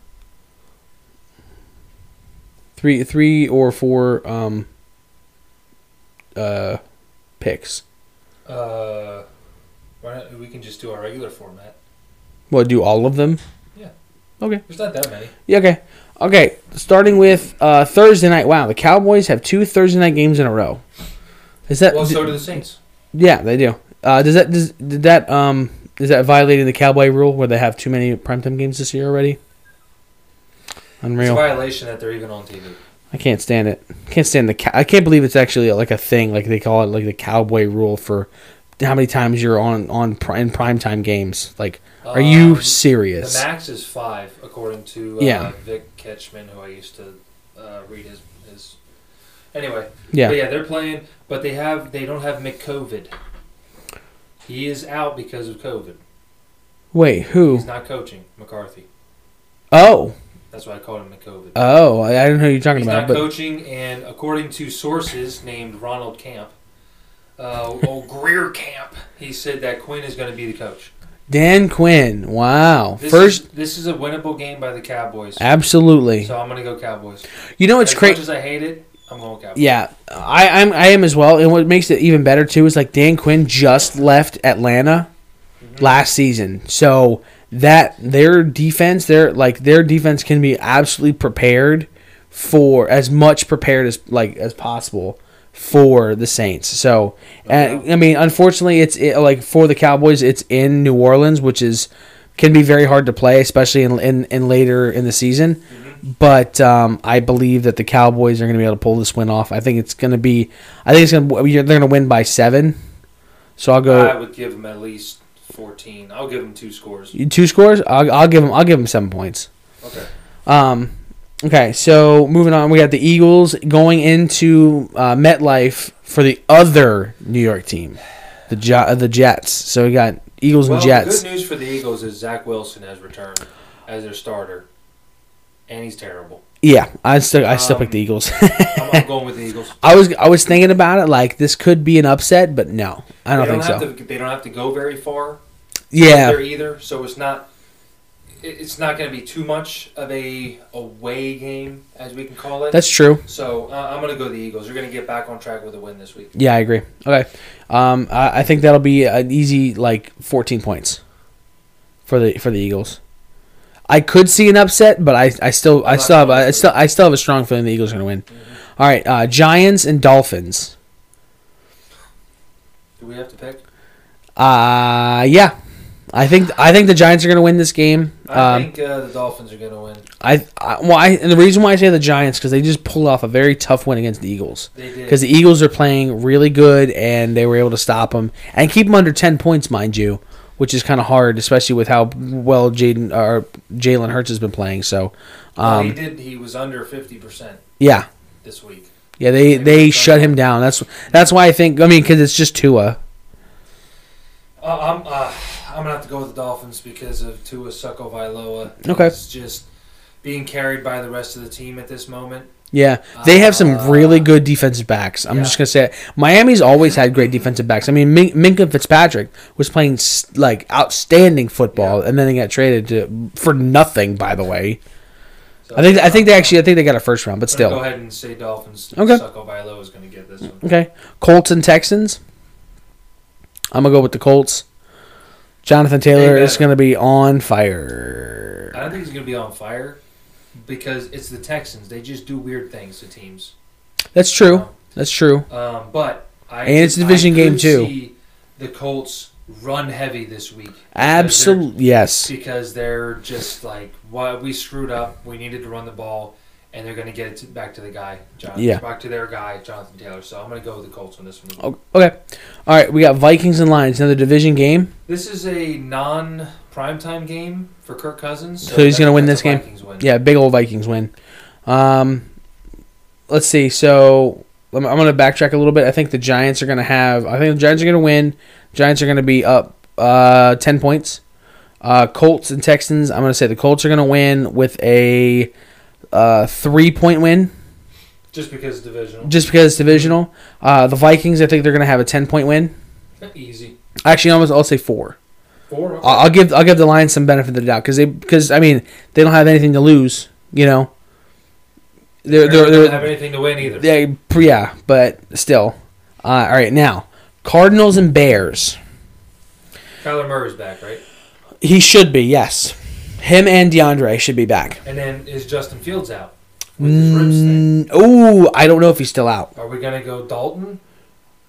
Three three or four um, uh, picks. Uh, why not, we can just do our regular format. We'll do all of them. Yeah. Okay. There's not that many. Yeah. Okay. Okay, starting with uh, Thursday night. Wow, the Cowboys have two Thursday night games in a row. Is that? Well, so do the Saints. yeah, they do. Uh, does that does did that um is that violating the Cowboy rule where they have too many primetime games this year already? It's a Unreal. violation that they're even on TV. I can't stand it. Can't stand the. Cow- I can't believe it's actually like a thing. Like they call it like the Cowboy rule for how many times you're on on pri- in primetime games. Like, are you Um, serious? The max is five, according to uh, Yeah. Vic Ketchman, who I used to uh, read his, his. Anyway, yeah. but yeah, they're playing, but they have they don't have McCovid. He is out because of COVID. Wait, who? He's not coaching McCarthy. Oh, That's why I called him McCovid. oh, I I don't know you're talking He's about, not but coaching, and according to sources named Ronald Camp, uh, old Greer Camp, he said that Quinn is going to be the coach. Dan Quinn. Wow, This first, is, this is a winnable game by the Cowboys. absolutely. So I'm going to go Cowboys. You know what's as crazy? much as I hate it, I'm going Cowboys. Yeah, I, I'm I am as well. And what makes it even better too is like Dan Quinn just left Atlanta Mm-hmm. last season, so that their defense, their like their defense can be absolutely prepared for as much prepared as like as possible for the Saints. So, and, I mean, unfortunately, it's it, like for the Cowboys, it's in New Orleans, which is can be very hard to play, especially in in, in later in the season. Mm-hmm. But um, I believe that the Cowboys are going to be able to pull this win off. I think it's going to be. I think it's going. to They're going to win by seven. So I'll go I would give them at least 14. I'll give them two scores. two scores. I'll, I'll give them. I'll give them seven points. Okay. Um, okay, so moving on, we got the Eagles going into uh, MetLife for the other New York team, the jo- the Jets. So we got Eagles Well, and Jets. good news for the Eagles is Zach Wilson has returned as their starter, and he's terrible. Yeah, I still I still Um, pick the Eagles. I'm, I'm going with the Eagles. I was I was thinking about it like this could be an upset, but no, I don't think don't so. to. They don't have to go very far. yeah, either. So it's not. It- It's not going to be too much of a away game, as we can call it. that's true. so uh, I'm going to go the Eagles. They're going to get back on track with a win this week. Yeah, I agree. Okay, um, I, I think that'll be an easy like 14 points for the for the Eagles. I could see an upset, but I, I still I I'm still have I still I still have a strong feeling the Eagles are going to win. All right, uh, Giants and Dolphins. Do we have to pick? Uh yeah, I think I think the Giants are going to win this game. I Um, think uh, the Dolphins are going to win. I, I well, I, and the reason why I say the Giants because they just pulled off a very tough win against the Eagles. They did. Because the Eagles are playing really good and they were able to stop them and keep them under ten points, mind you, which is kind of hard, especially with how well Jaden or Jalen Hurts has been playing. So, Well, he um, did. He was under 50 percent yeah, this week. yeah, they Maybe they shut him down. That's that's why I think. I mean, because it's just Tua. Uh, I'm uh, I'm gonna have to go with the Dolphins because of Tua Suckovailoa. Okay. It's just being carried by the rest of the team at this moment. Yeah, they have some Uh, really good defensive backs. I'm yeah. just gonna say it. Miami's always had great defensive backs. I mean, Min- Minkah Fitzpatrick was playing like outstanding football, Yeah. and then he got traded to for nothing. By the way, So I think I think they actually I think they got a first round, but still. go ahead and say Dolphins. Okay. Suckovailoa is gonna get this one. Okay, Colts and Texans. I'm gonna go with the Colts. Jonathan Taylor is gonna be on fire. I don't think he's gonna be on fire because it's the Texans. They just do weird things to teams. That's true. That's true. Um, but I And it's a division game, too. See the Colts run heavy this week. Absolutely, yes. because they're just like, "What we screwed up. We needed to run the ball, and they're going to get it to, back to the guy, Jonathan, Yeah. back to their guy, Jonathan Taylor." So I'm going to go with the Colts on this one. Okay. All right, we got Vikings and Lions. Another division game. This is a non primetime game for Kirk Cousins, So he's gonna win this game? Win. Yeah, big old Vikings win. Um, let's see. So I'm, I'm going to backtrack a little bit. I think the Giants are going to have. I think the Giants are going to win. Giants are going to be up uh, ten points. Uh, Colts and Texans. I'm going to say the Colts are going to win with a uh, three point win, just because it's divisional, just because it's divisional. Uh, the Vikings. I think they're going to have a ten point win. easy. Actually, almost I'll say four. Four. Okay. I'll give I'll give the Lions some benefit of the doubt because they because I mean they don't have anything to lose. You know. They're They they're, don't have anything to win either. they yeah, but still. Uh, all right, now Cardinals and Bears. Kyler Murray's back, right? He should be yes. Him and DeAndre should be back. And then is Justin Fields out with his ribs thing? Mm, ooh, I don't know if he's still out. Are we gonna go Dalton,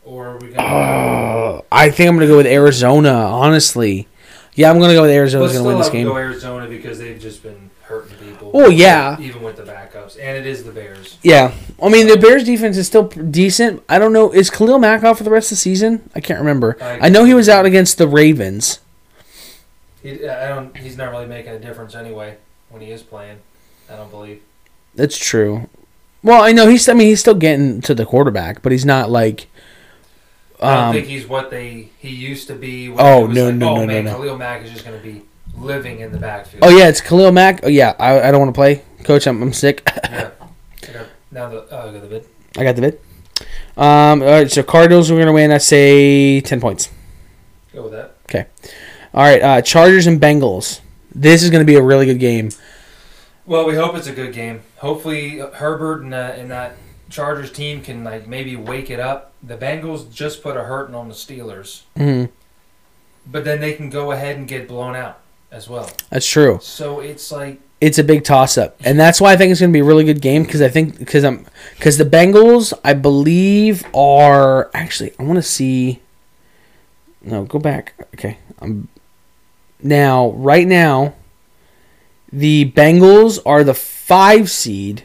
or are we gonna? Uh, I think I'm gonna go with Arizona. Honestly, yeah, I'm gonna go with but still, gonna win this game. go Arizona because they've just been hurting people. Oh, yeah. even with the backups, and it is the Bears. Yeah, I mean the Bears defense is still decent. I don't know. Is Khalil Mack out for the rest of the season? I can't remember. I- I know he was out against the Ravens. He, I don't. He's not really making a difference anyway when he is playing. I don't believe. That's true. Well, I know he's. I mean, he's still getting to the quarterback, but he's not like. I don't Um, think he's what they he used to be. When Oh, was no, like, no, oh, no, no, man, no. Khalil Mack is just going to be living in the backfield. oh yeah, it's Khalil Mack. Oh yeah, I, I don't want to play, Coach. I'm, I'm sick. yeah. I got- Now the oh, I got the vid. I got the bid. Um, all right, so Cardinals are gonna win. I say ten points. Go with that. All right, uh, Chargers and Bengals. This is gonna be a really good game. Well, we hope it's a good game. Hopefully, Herbert and, uh, and that Chargers team can like maybe wake it up. The Bengals just put a hurting on the Steelers, hmm but then they can go ahead and get blown out as well. That's true. So it's like It's a big toss up, and that's why I think it's gonna be a really good game because I think because I'm because the Bengals I believe are actually I want to see. No, go back. Okay, um, now right now, the Bengals are the five seed,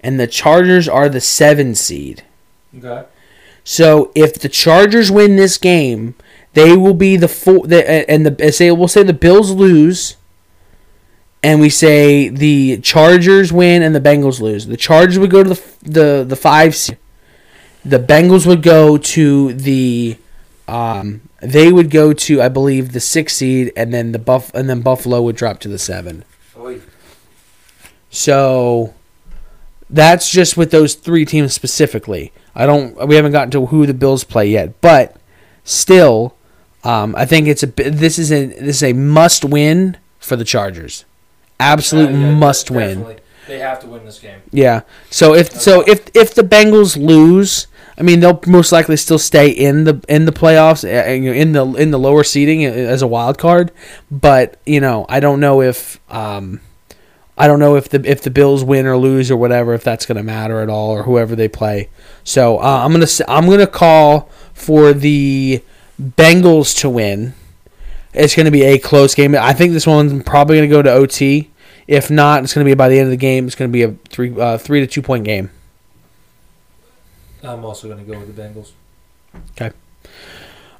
and the Chargers are the seven seed. okay. So if the Chargers win this game, they will be the four. The, and the say we'll say the Bills lose, and we say the Chargers win and the Bengals lose. The Chargers would go to the the the five. The Bengals would go to the. Um, they would go to I believe the six seed, and then the buff and then Buffalo would drop to the seven. Oy. So that's just with those three teams specifically. I don't. We haven't gotten to who the Bills play yet, but still, um, I think it's a. This is a this is a must win for the Chargers. Absolute Uh, yeah, must de- win. They have to win this game. Yeah. So if so if if the Bengals lose, I mean they'll most likely still stay in the in the playoffs uh, you know, in the in the lower seating uh, as a wild card, but you know I don't know if um I don't know if the if the Bills win or lose or whatever if that's going to matter at all or whoever they play. So uh, I'm gonna I'm gonna call for the Bengals to win. It's going to be a close game. I think this one's probably going to go to OT. If not, it's going to be by the end of the game. It's going to be a three uh, three to two point game. I'm also going to go with the Bengals. Okay.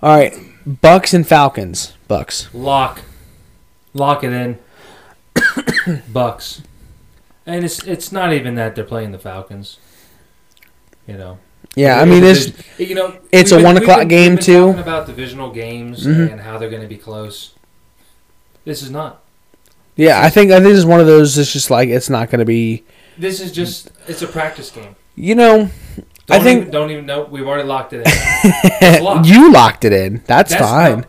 All right, Bucks and Falcons. Bucks. Lock, lock it in. Bucks, and it's it's not even that they're playing the Falcons. You know. Yeah, I mean it's you know it's a been- one o'clock been- game, too. Talking about divisional games Mhm. and how they're going to be close. This is not. yeah. I think I think this is one of those. It's just like it's not going to be. This is just it's a practice game. You know, Don't I think even, don't even know we've already locked it in. locked. you locked it in. That's, fine. not-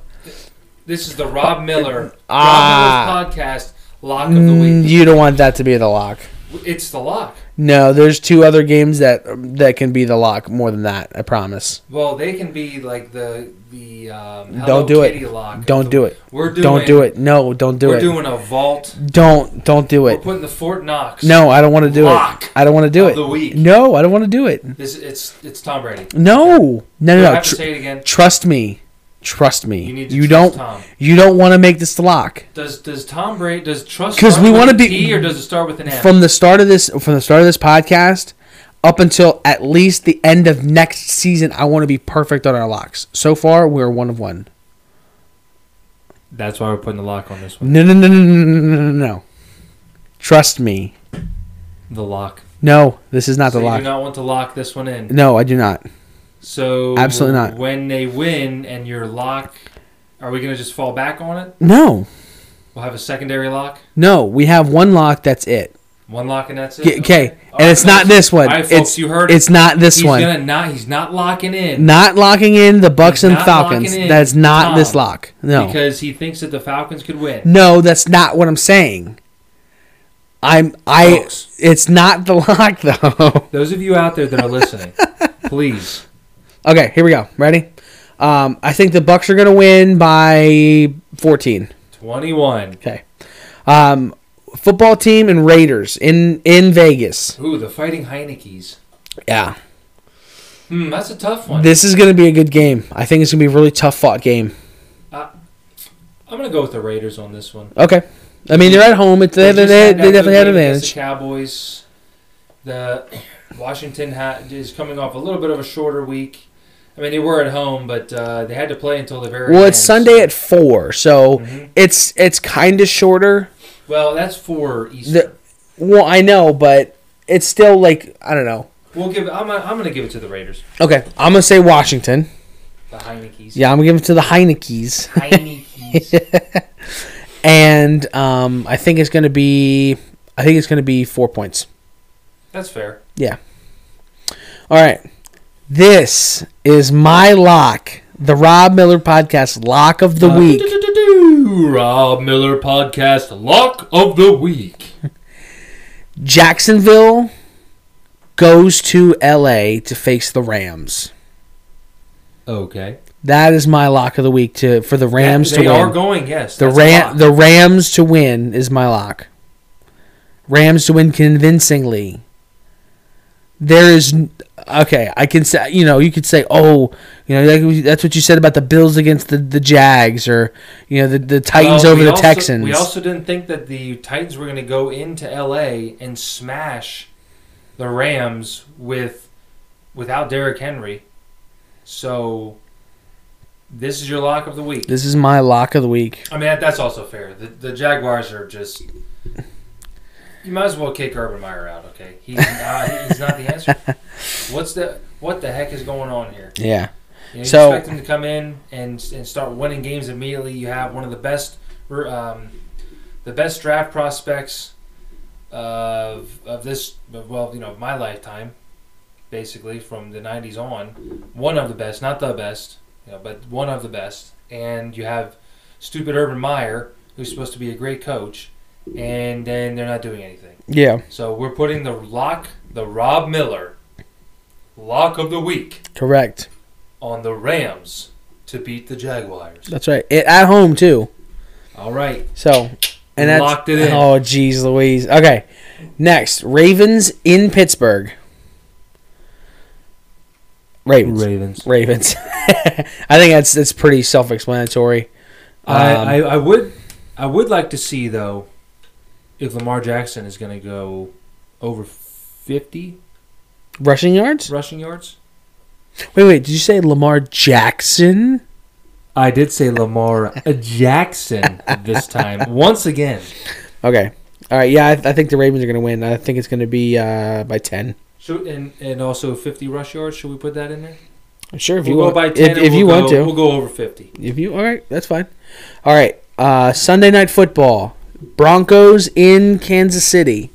this is the Rob Miller Ah. Rob Miller's podcast lock of the Mm, week. you don't want that to be the lock. It's the lock. No, there's two other games that that can be the lock more than that. I promise. Well, they can be like the the um, Hello Don't do it. Kitty lock. Don't do it. We're doing. Don't do it. No, don't do it. we're doing a vault. Don't don't do it. We're putting the Fort Knox. No, I don't want to do Lock it. I don't want to do it. the week. No, I don't want to do it. This it's it's Tom Brady. No, no, no, no. have to Tr- say it again. trust me. Trust me. You, you don't. Tom. You don't want to make this the lock. Does Does Tom Brady does trust? Because we want to be. T or does it start with an M? From the start of this, from the start of this podcast, up until at least the end of next season, I want to be perfect on our locks. So far, we're one of one. That's why we're putting the lock on this one. No, no, no, no, no, no, no. no. Trust me. The lock. No, this is not so the lock. I do not want to lock this one in. No, I do not. So Absolutely not. When they win and your lock, are we gonna just fall back on it? No, We'll have a secondary lock, no. We have one lock. That's it. one lock, and that's it. Okay, All and it's not this one. Right, folks, It's you heard. it's not this he's one. gonna not. He's not locking in Not locking in the Bucks He's and Falcons. That's not Tom this lock. No, because he thinks that the Falcons could win. no, that's not what I'm saying. I'm I. Folks. It's not the lock though. Those of you out there that are listening, please. Okay, here we go. Ready? Um, I think the Bucks are gonna win by 14. Twenty-one. Okay. Um, football team and Raiders in in Vegas. Ooh, the Fighting Heinicke's. Yeah, Hmm, that's a tough one. this is going to be a good game. I think it's going to be a really tough fought game. I'm gonna go with the Raiders on this one. Okay, I mean they're at home. It's, they, they, they, they definitely had against advantage. The Cowboys. The Washington ha- is coming off a little bit of a shorter week. I mean, they were at home, but uh, they had to play until the very Well, end. it's Sunday at four, so Mhm. it's it's kind of shorter. Well, that's for Easter. The, well, I know, but it's still like I don't know. we'll give. I'm. gonna- I'm going to give it to the Raiders. Okay, I'm gonna say Washington. The Heinicke's. Yeah, I'm gonna give it to the Heinekies. Heinicke's. and um, I think it's gonna be I think it's gonna be four points. that's fair. Yeah. All right, this is my lock, the Rob Miller podcast lock of the Uh, week. Rob Miller podcast lock of the week. Jacksonville goes to L.A. to face the Rams. Okay. That is my lock of the week to for the Rams they to are going. Yes. the Ram the Rams to win is my lock. Rams to win convincingly. There is n- okay. I can say you know you could say oh you know that- that's what you said about the Bills against the, the Jags or you know the the Titans Well, over the also- Texans. We also didn't think that the Titans were going to go into LA and smash the Rams with without Derrick Henry. So this is your lock of the week. this is my lock of the week. I mean that, that's also fair. The, the Jaguars are just. You might as well kick Urban Meyer out. Okay, he's not, he's not the answer. What's the what the heck is going on here? Yeah. You, know, you So- expect him to come in and and start winning games immediately. You have one of the best, um, the best draft prospects of of this. Well, you know, my lifetime, basically from the '90s on. One of the best, not the best, you know, but one of the best. And you have stupid Urban Meyer, who's supposed to be a great coach, and then they're not doing anything. Yeah. So we're putting the lock, the Rob Miller, lock of the week Correct. on the Rams to beat the Jaguars. That's right. It, at home too. All right. So and that's Locked it in. Oh jeez Louise. Okay. Next, Ravens in Pittsburgh. Ravens. Ravens. Ravens. I think that's that's pretty self-explanatory. I, Um, I, I would I would like to see though if Lamar Jackson is going to go over 50 Rushing yards? rushing yards. Wait, wait. Did you say Lamar Jackson? I did say Lamar Jackson this time once again. Okay. All right. Yeah, I, I think the Ravens are going to win. I think it's going to be uh, by ten. Should, and and also 50 rush yards. Should we put that in there? Sure, if we'll you go want. by 10 if if we'll you go, want to. We'll go over 50. If you all right, that's fine. All right, uh, Sunday night football: Broncos in Kansas City.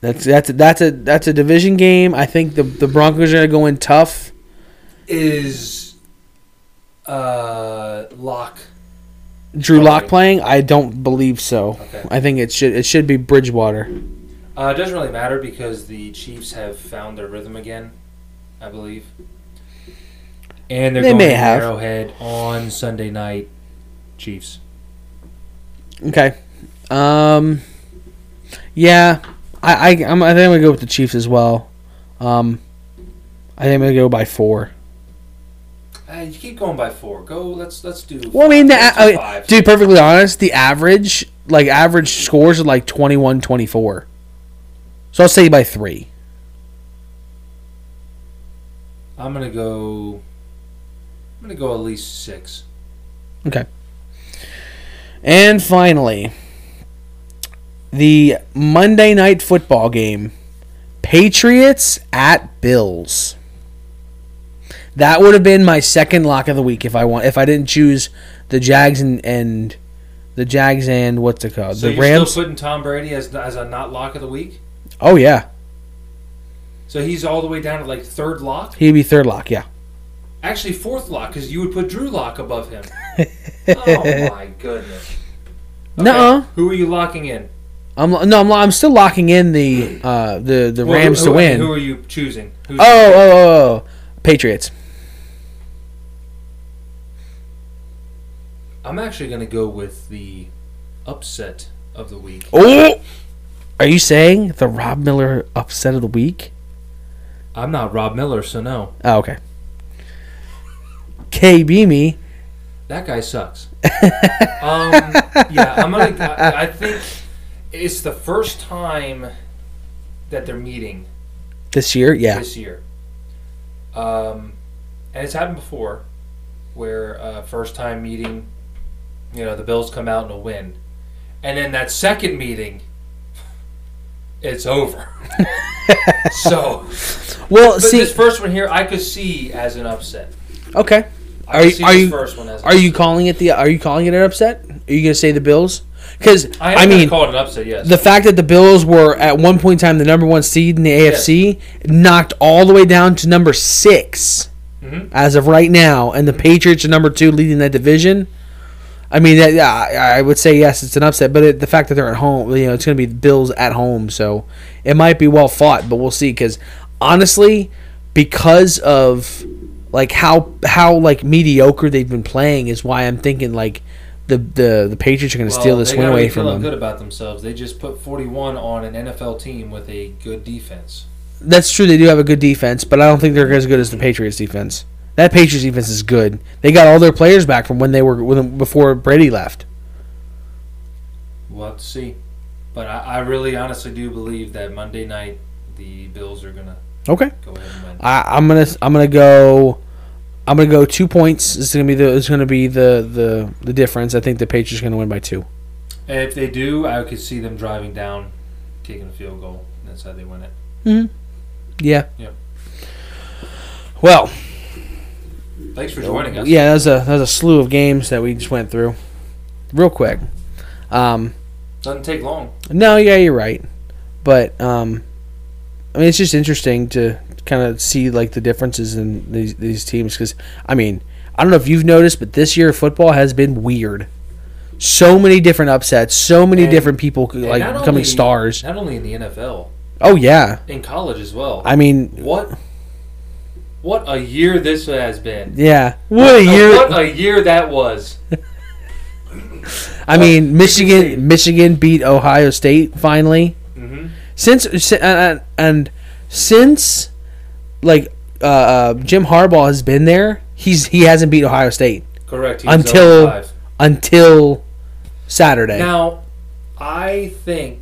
That's that's a, that's a that's a division game. I think the the Broncos are gonna go in tough. Is uh lock Drew Lock playing? I don't believe so. Okay. I think it should it should be Bridgewater. Uh, it doesn't really matter because the Chiefs have found their rhythm again, I believe. And they're They going may to have. Arrowhead on Sunday night. Chiefs. Okay. Um. Yeah, I I I'm, I think I'm gonna go with the Chiefs as well. Um, I think I'm gonna go by four. Uh, you keep going by four. Go. Let's let's do. Well, I mean, the, five. to be perfectly honest, the average, like average scores are like 21, 24. So I'll say by three. I'm gonna go. I'm gonna go at least six. Okay. And finally, the Monday night football game, Patriots at Bills. That would have been my second lock of the week if I want if I didn't choose the Jags and, and the Jags and what's it called So the you're Rams. still putting Tom Brady as as a not lock of the week. oh yeah, So he's all the way down to like third lock. he'd be third lock. Yeah. Actually, fourth lock because you would put Drew Lock above him. oh my goodness. Nuh-uh. Who are you locking in? I'm no, I'm, I'm still locking in the uh, the the Well, Rams who, to win. Who are you choosing? Who's Oh, oh, oh, oh, Patriots. I'm actually going to go with the upset of the week. Oh, are you saying the Rob Miller upset of the week? I'm not Rob Miller, so no. Oh, okay. KB me. That guy sucks. um, yeah, I'm gonna. I, I think it's the first time that they're meeting This year, yeah. this year. Um, and it's happened before, where uh, first time meeting, you know, the Bills come out and a win, and then that second meeting, it's over. so, Well, but see, this first one here, I could see as an upset. okay. Are you- are you- first one as Are you calling it the? Are you calling it an upset? Are you gonna say the Bills? Because I, I, mean, call it an upset. Yes. the fact that the Bills were at one point in time the number one seed in the AFC knocked all the way down to number 6 Mhm. as of right now, and the Patriots are number two leading that division. I mean, that, yeah, I I would say yes, it's an upset, but it, the fact that they're at home, you know, it's going to be the Bills at home, so it might be well fought, but we'll see. Because honestly, because of like how how like mediocre they've been playing, is why I'm thinking like the the the Patriots are going to steal this win away from them. good about themselves. They just put 41 on an NFL team with a good defense. That's true. They do have a good defense, but I don't think they're as good as the Patriots defense. That Patriots defense is good. They got all their players back from when they were when, before Brady left. We'll have to see. But I, I really honestly do believe that Monday night the Bills are gonna Okay. go ahead and. I, I'm gonna I'm gonna go. I'm gonna go two points. It's gonna be the it's gonna be the the the difference. I think the Patriots are gonna win by two. If they do, I could see them driving down, kicking a field goal. That's how they win it. Mm-hmm. Yeah. Yep. Well, Thanks for joining us. yeah, that was a that was a slew of games that we just went through, real quick. Um, Doesn't take long. No, yeah, you're right. But um, I mean, it's just interesting to kind of see like the differences in these these teams because I mean, I don't know if you've noticed, but this year football has been weird. So many different upsets, so many And- different people like becoming only- stars. Not only in the NFL, Oh yeah, in college as well. I mean, what? What a year this has been. yeah. What a year! What a year that was. I mean. Michigan Michigan beat Ohio State finally. Since si- and, and since like uh, uh, Jim Harbaugh has been there, he's he hasn't beat Ohio State Correct. Until- until Saturday. Now, I think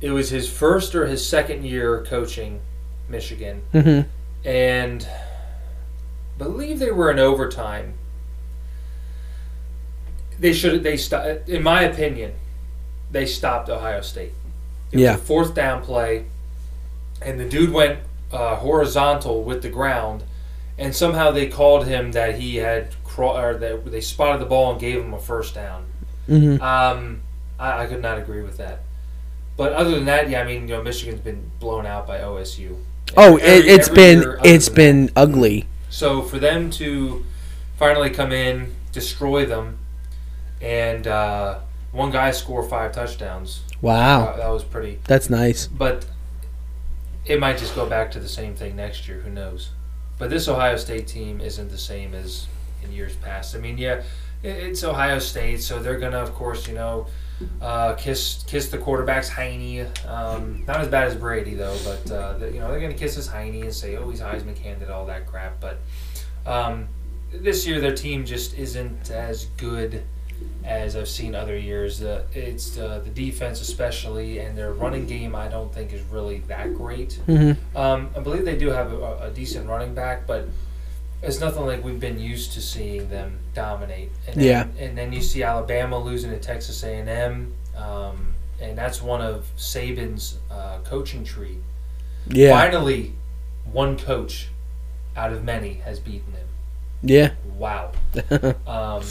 it was his first or his second year coaching Michigan, hmm and believe they were in overtime. They should they st- in my opinion, they stopped Ohio State. It Yeah. was a fourth down play, and the dude went uh, horizontal with the ground, and somehow they called him that he had craw- or that they spotted the ball and gave him a first down. hmm Um, I, I could not agree with that. But other than that, yeah, I mean, you know, Michigan's been blown out by OSU. Oh, Every- it, it's every been it's been that. ugly. so for them to finally come in, destroy them, and uh, one guy score five touchdowns. Wow, uh, that was pretty. that's nice. But it might just go back to the same thing next year. Who knows? But this Ohio State team isn't the same as in years past. I mean, yeah, it's Ohio State, so they're gonna, of course, you know, uh, kiss kiss the quarterback's hiney. Um, not as bad as Brady though, but uh, they- you know they're gonna kiss his hiney and say, "Oh, he's Heisman candidate," all that crap. But um, this year, their team just isn't as good as I've seen other years. Uh, it's uh, the defense, especially, and their running game. I don't think is really that great. hmm Um, I believe they do have a, a decent running back, but it's nothing like we've been used to seeing them dominate. And then, Yeah. And then you see Alabama losing to Texas A and M, um, and that's one of Saban's uh, coaching tree. Yeah, Finally, one coach out of many has beaten him. yeah. Wow. um,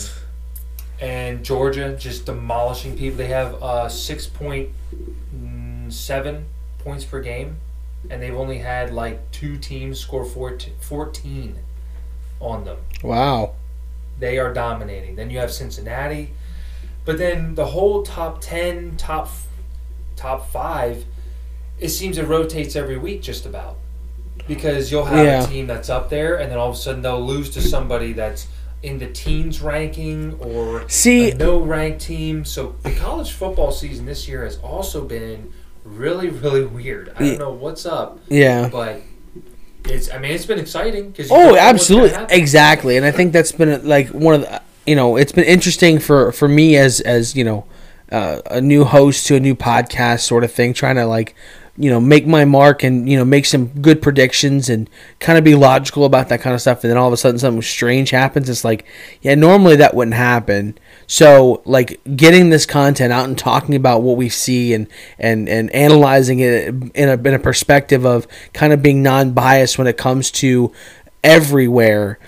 and Georgia just demolishing people. They have uh, six point seven points per game, and they've only had like two teams score 14, 14 on them. wow. They are dominating. Then you have Cincinnati, but then the whole top ten, top top five, it seems it rotates every week just about. Because you'll have Yeah. a team that's up there, and then all of a sudden they'll lose to somebody that's in the teens ranking or See- a no ranked team. So the college football season this year has also been really, really weird. I don't know what's up, Yeah. but it's. I mean, it's been exciting because Oh, absolutely, exactly. And I think that's been like one of the you know it's been interesting for for me as as you know uh, a new host to a new podcast sort of thing, trying to like you know make my mark and you know make some good predictions and kind of be logical about that kind of stuff. And then all of a sudden something strange happens. It's like yeah, normally that wouldn't happen. So like getting this content out and talking about what we see and and and analyzing it in a in a perspective of kind of being non-biased when it comes to everywhere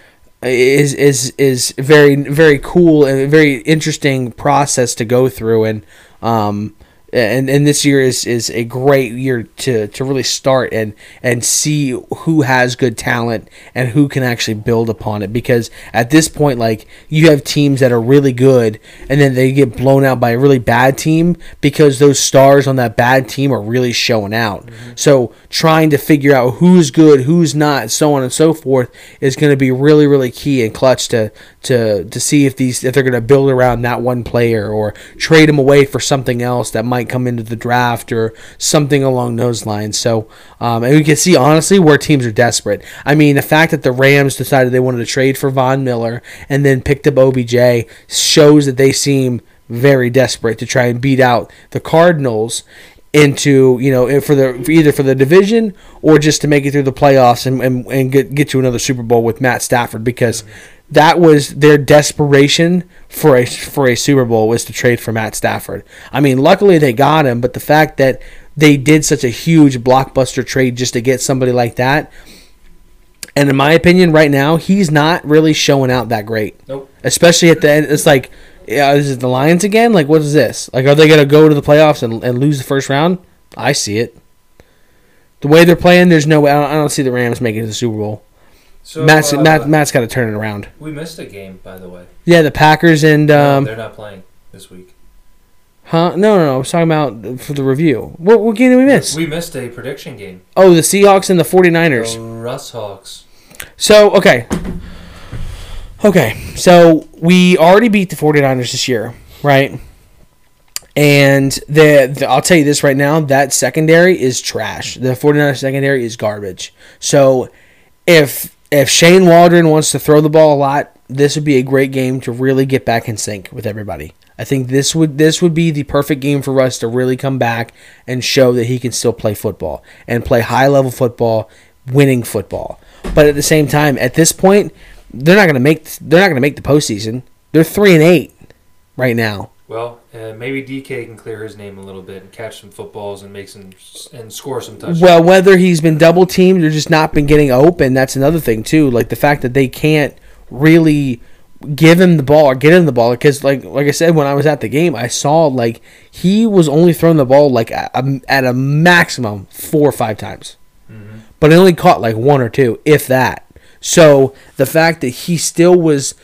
is is is very very cool and very interesting process to go through and um and and this year is is a great year to to really start and and see who has good talent and who can actually build upon it. Because at this point like you have teams that are really good and then they get blown out by a really bad team because those stars on that bad team are really showing out. Mm-hmm. So trying to figure out who's good who's not so on and so forth is going to be really really key and clutch to to to see if these if they're going to build around that one player or trade him away for something else that might come into the draft or something along those lines. So, um, and we can see honestly where teams are desperate. I mean, the fact that the Rams decided they wanted to trade for Von Miller and then picked up OBJ shows that they seem very desperate to try and beat out the Cardinals into you know for the for either for the division or just to make it through the playoffs and, and, and get get to another Super Bowl with Matt Stafford because that was their desperation for a for a Super Bowl was to trade for Matt Stafford. I mean, luckily they got him, but the fact that they did such a huge blockbuster trade just to get somebody like that, and in my opinion, right now he's not really showing out that great. Nope. Especially at the end, it's like, yeah, is it the Lions again? Like, what is this? Like, are they gonna go to the playoffs and, and lose the first round? I see it. The way they're playing, there's no way. I don't, I don't see the Rams making the Super Bowl. So Matt's, uh, Matt, Matt's got to turn it around. we missed a game, by the way. Yeah, the Packers and No, um, they're not playing this week. huh? No, no, no. I was talking about for the review. What, what game did we miss? We missed a prediction game. Oh, the Seahawks and the 49ers. The Russ Hawks. So, okay. Okay. So, we already beat the 49ers this year, right? And the, the I'll tell you this right now, that secondary is trash. The 49ers secondary is garbage. So, if if Shane Waldron wants to throw the ball a lot, this would be a great game to really get back in sync with everybody. I think this would this would be the perfect game for Russ to really come back and show that he can still play football and play high level football, winning football. But at the same time, at this point, they're not gonna make they're not gonna make the postseason. They're three and eight right now. Well, uh, maybe DK can clear his name a little bit and catch some footballs and make some and score some touchdowns. Well, whether he's been double teamed or just not been getting open, that's another thing too. Like the fact that they can't really give him the ball or get him the ball because, like, like I said, when I was at the game, I saw like he was only throwing the ball like at a, at a maximum four or five times, but he only caught like one or two, if that. So the fact that he still was,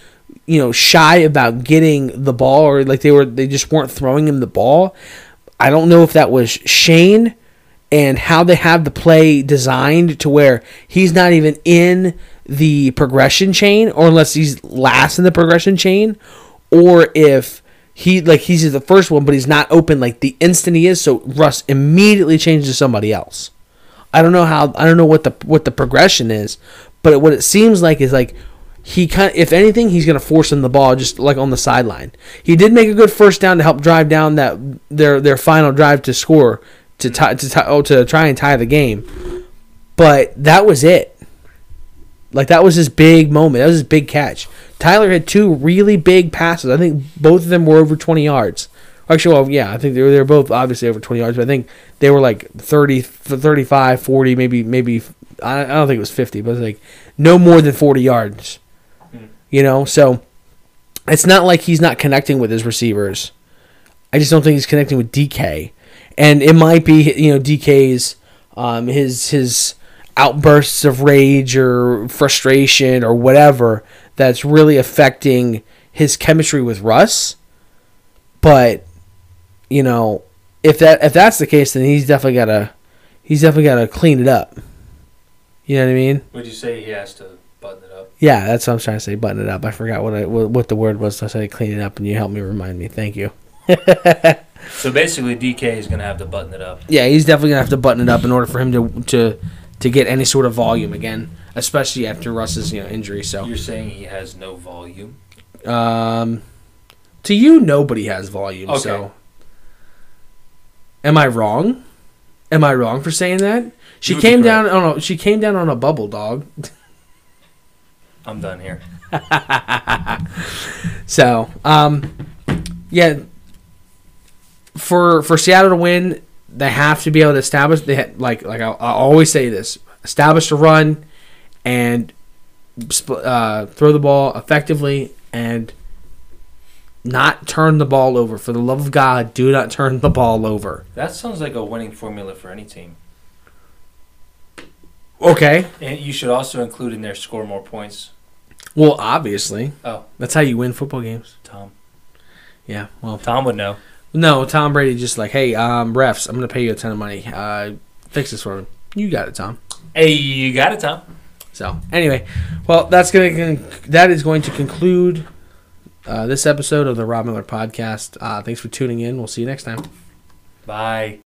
you know, shy about getting the ball or like they were, they just weren't throwing him the ball. I don't know if that was Shane and how they have the play designed to where he's not even in the progression chain or unless he's last in the progression chain or if he like he's the first one but he's not open like the instant he is so Russ immediately changes to somebody else. I don't know how I don't know what the what the progression is, but what it seems like is like he kind of, if anything he's going to force him the ball just like on the sideline. He did make a good first down to help drive down that their their final drive to score to tie, to tie, oh, to try and tie the game. But that was it. Like that was his big moment. That was his big catch. Tyler had two really big passes. I think both of them were over 20 yards. Actually, well, yeah, I think they were, they were both obviously over 20 yards, but I think they were like 30, 35, 40, maybe, maybe, I don't think it was 50, but it was like no more than 40 yards. You know, so it's not like he's not connecting with his receivers. I just don't think he's connecting with DK, and it might be you know DK's um, his his outbursts of rage or frustration or whatever that's really affecting his chemistry with Russ. But you know, if that if that's the case, then he's definitely gotta he's definitely gotta clean it up. You know what I mean? Would you say he has to button it up? Yeah, that's what I'm trying to say. Button it up. I forgot what I what, what the word was. So I said clean it up, and you helped me remind me. Thank you. So basically, DK is gonna have to button it up. Yeah, he's definitely gonna have to button it up in order for him to to to get any sort of volume again, especially after Russ's you know injury. So, You're saying he has no volume. um, to you, nobody has volume. Okay. So, am I wrong? Am I wrong for saying that? She You came down on a she came down on a bubble dog. I'm done here. So, um, yeah, for for Seattle to win, they have to be able to establish. They ha- like like I, I always say this: establish a run and sp- uh, throw the ball effectively and not turn the ball over. For the love of God, do not turn the ball over. That sounds like a winning formula for any team. Okay. And you should also include in there score more points. Well, obviously, Oh, that's how you win football games. Tom. Yeah. Well, Tom would know. No, Tom Brady just like, hey, um, refs, I'm gonna pay you a ton of money. Uh, fix this for me. You got it, Tom. Hey, you got it, Tom. So anyway, well, that's gonna con- that is going to conclude uh, this episode of the Rob Miller podcast. Uh, thanks for tuning in. We'll see you next time. Bye.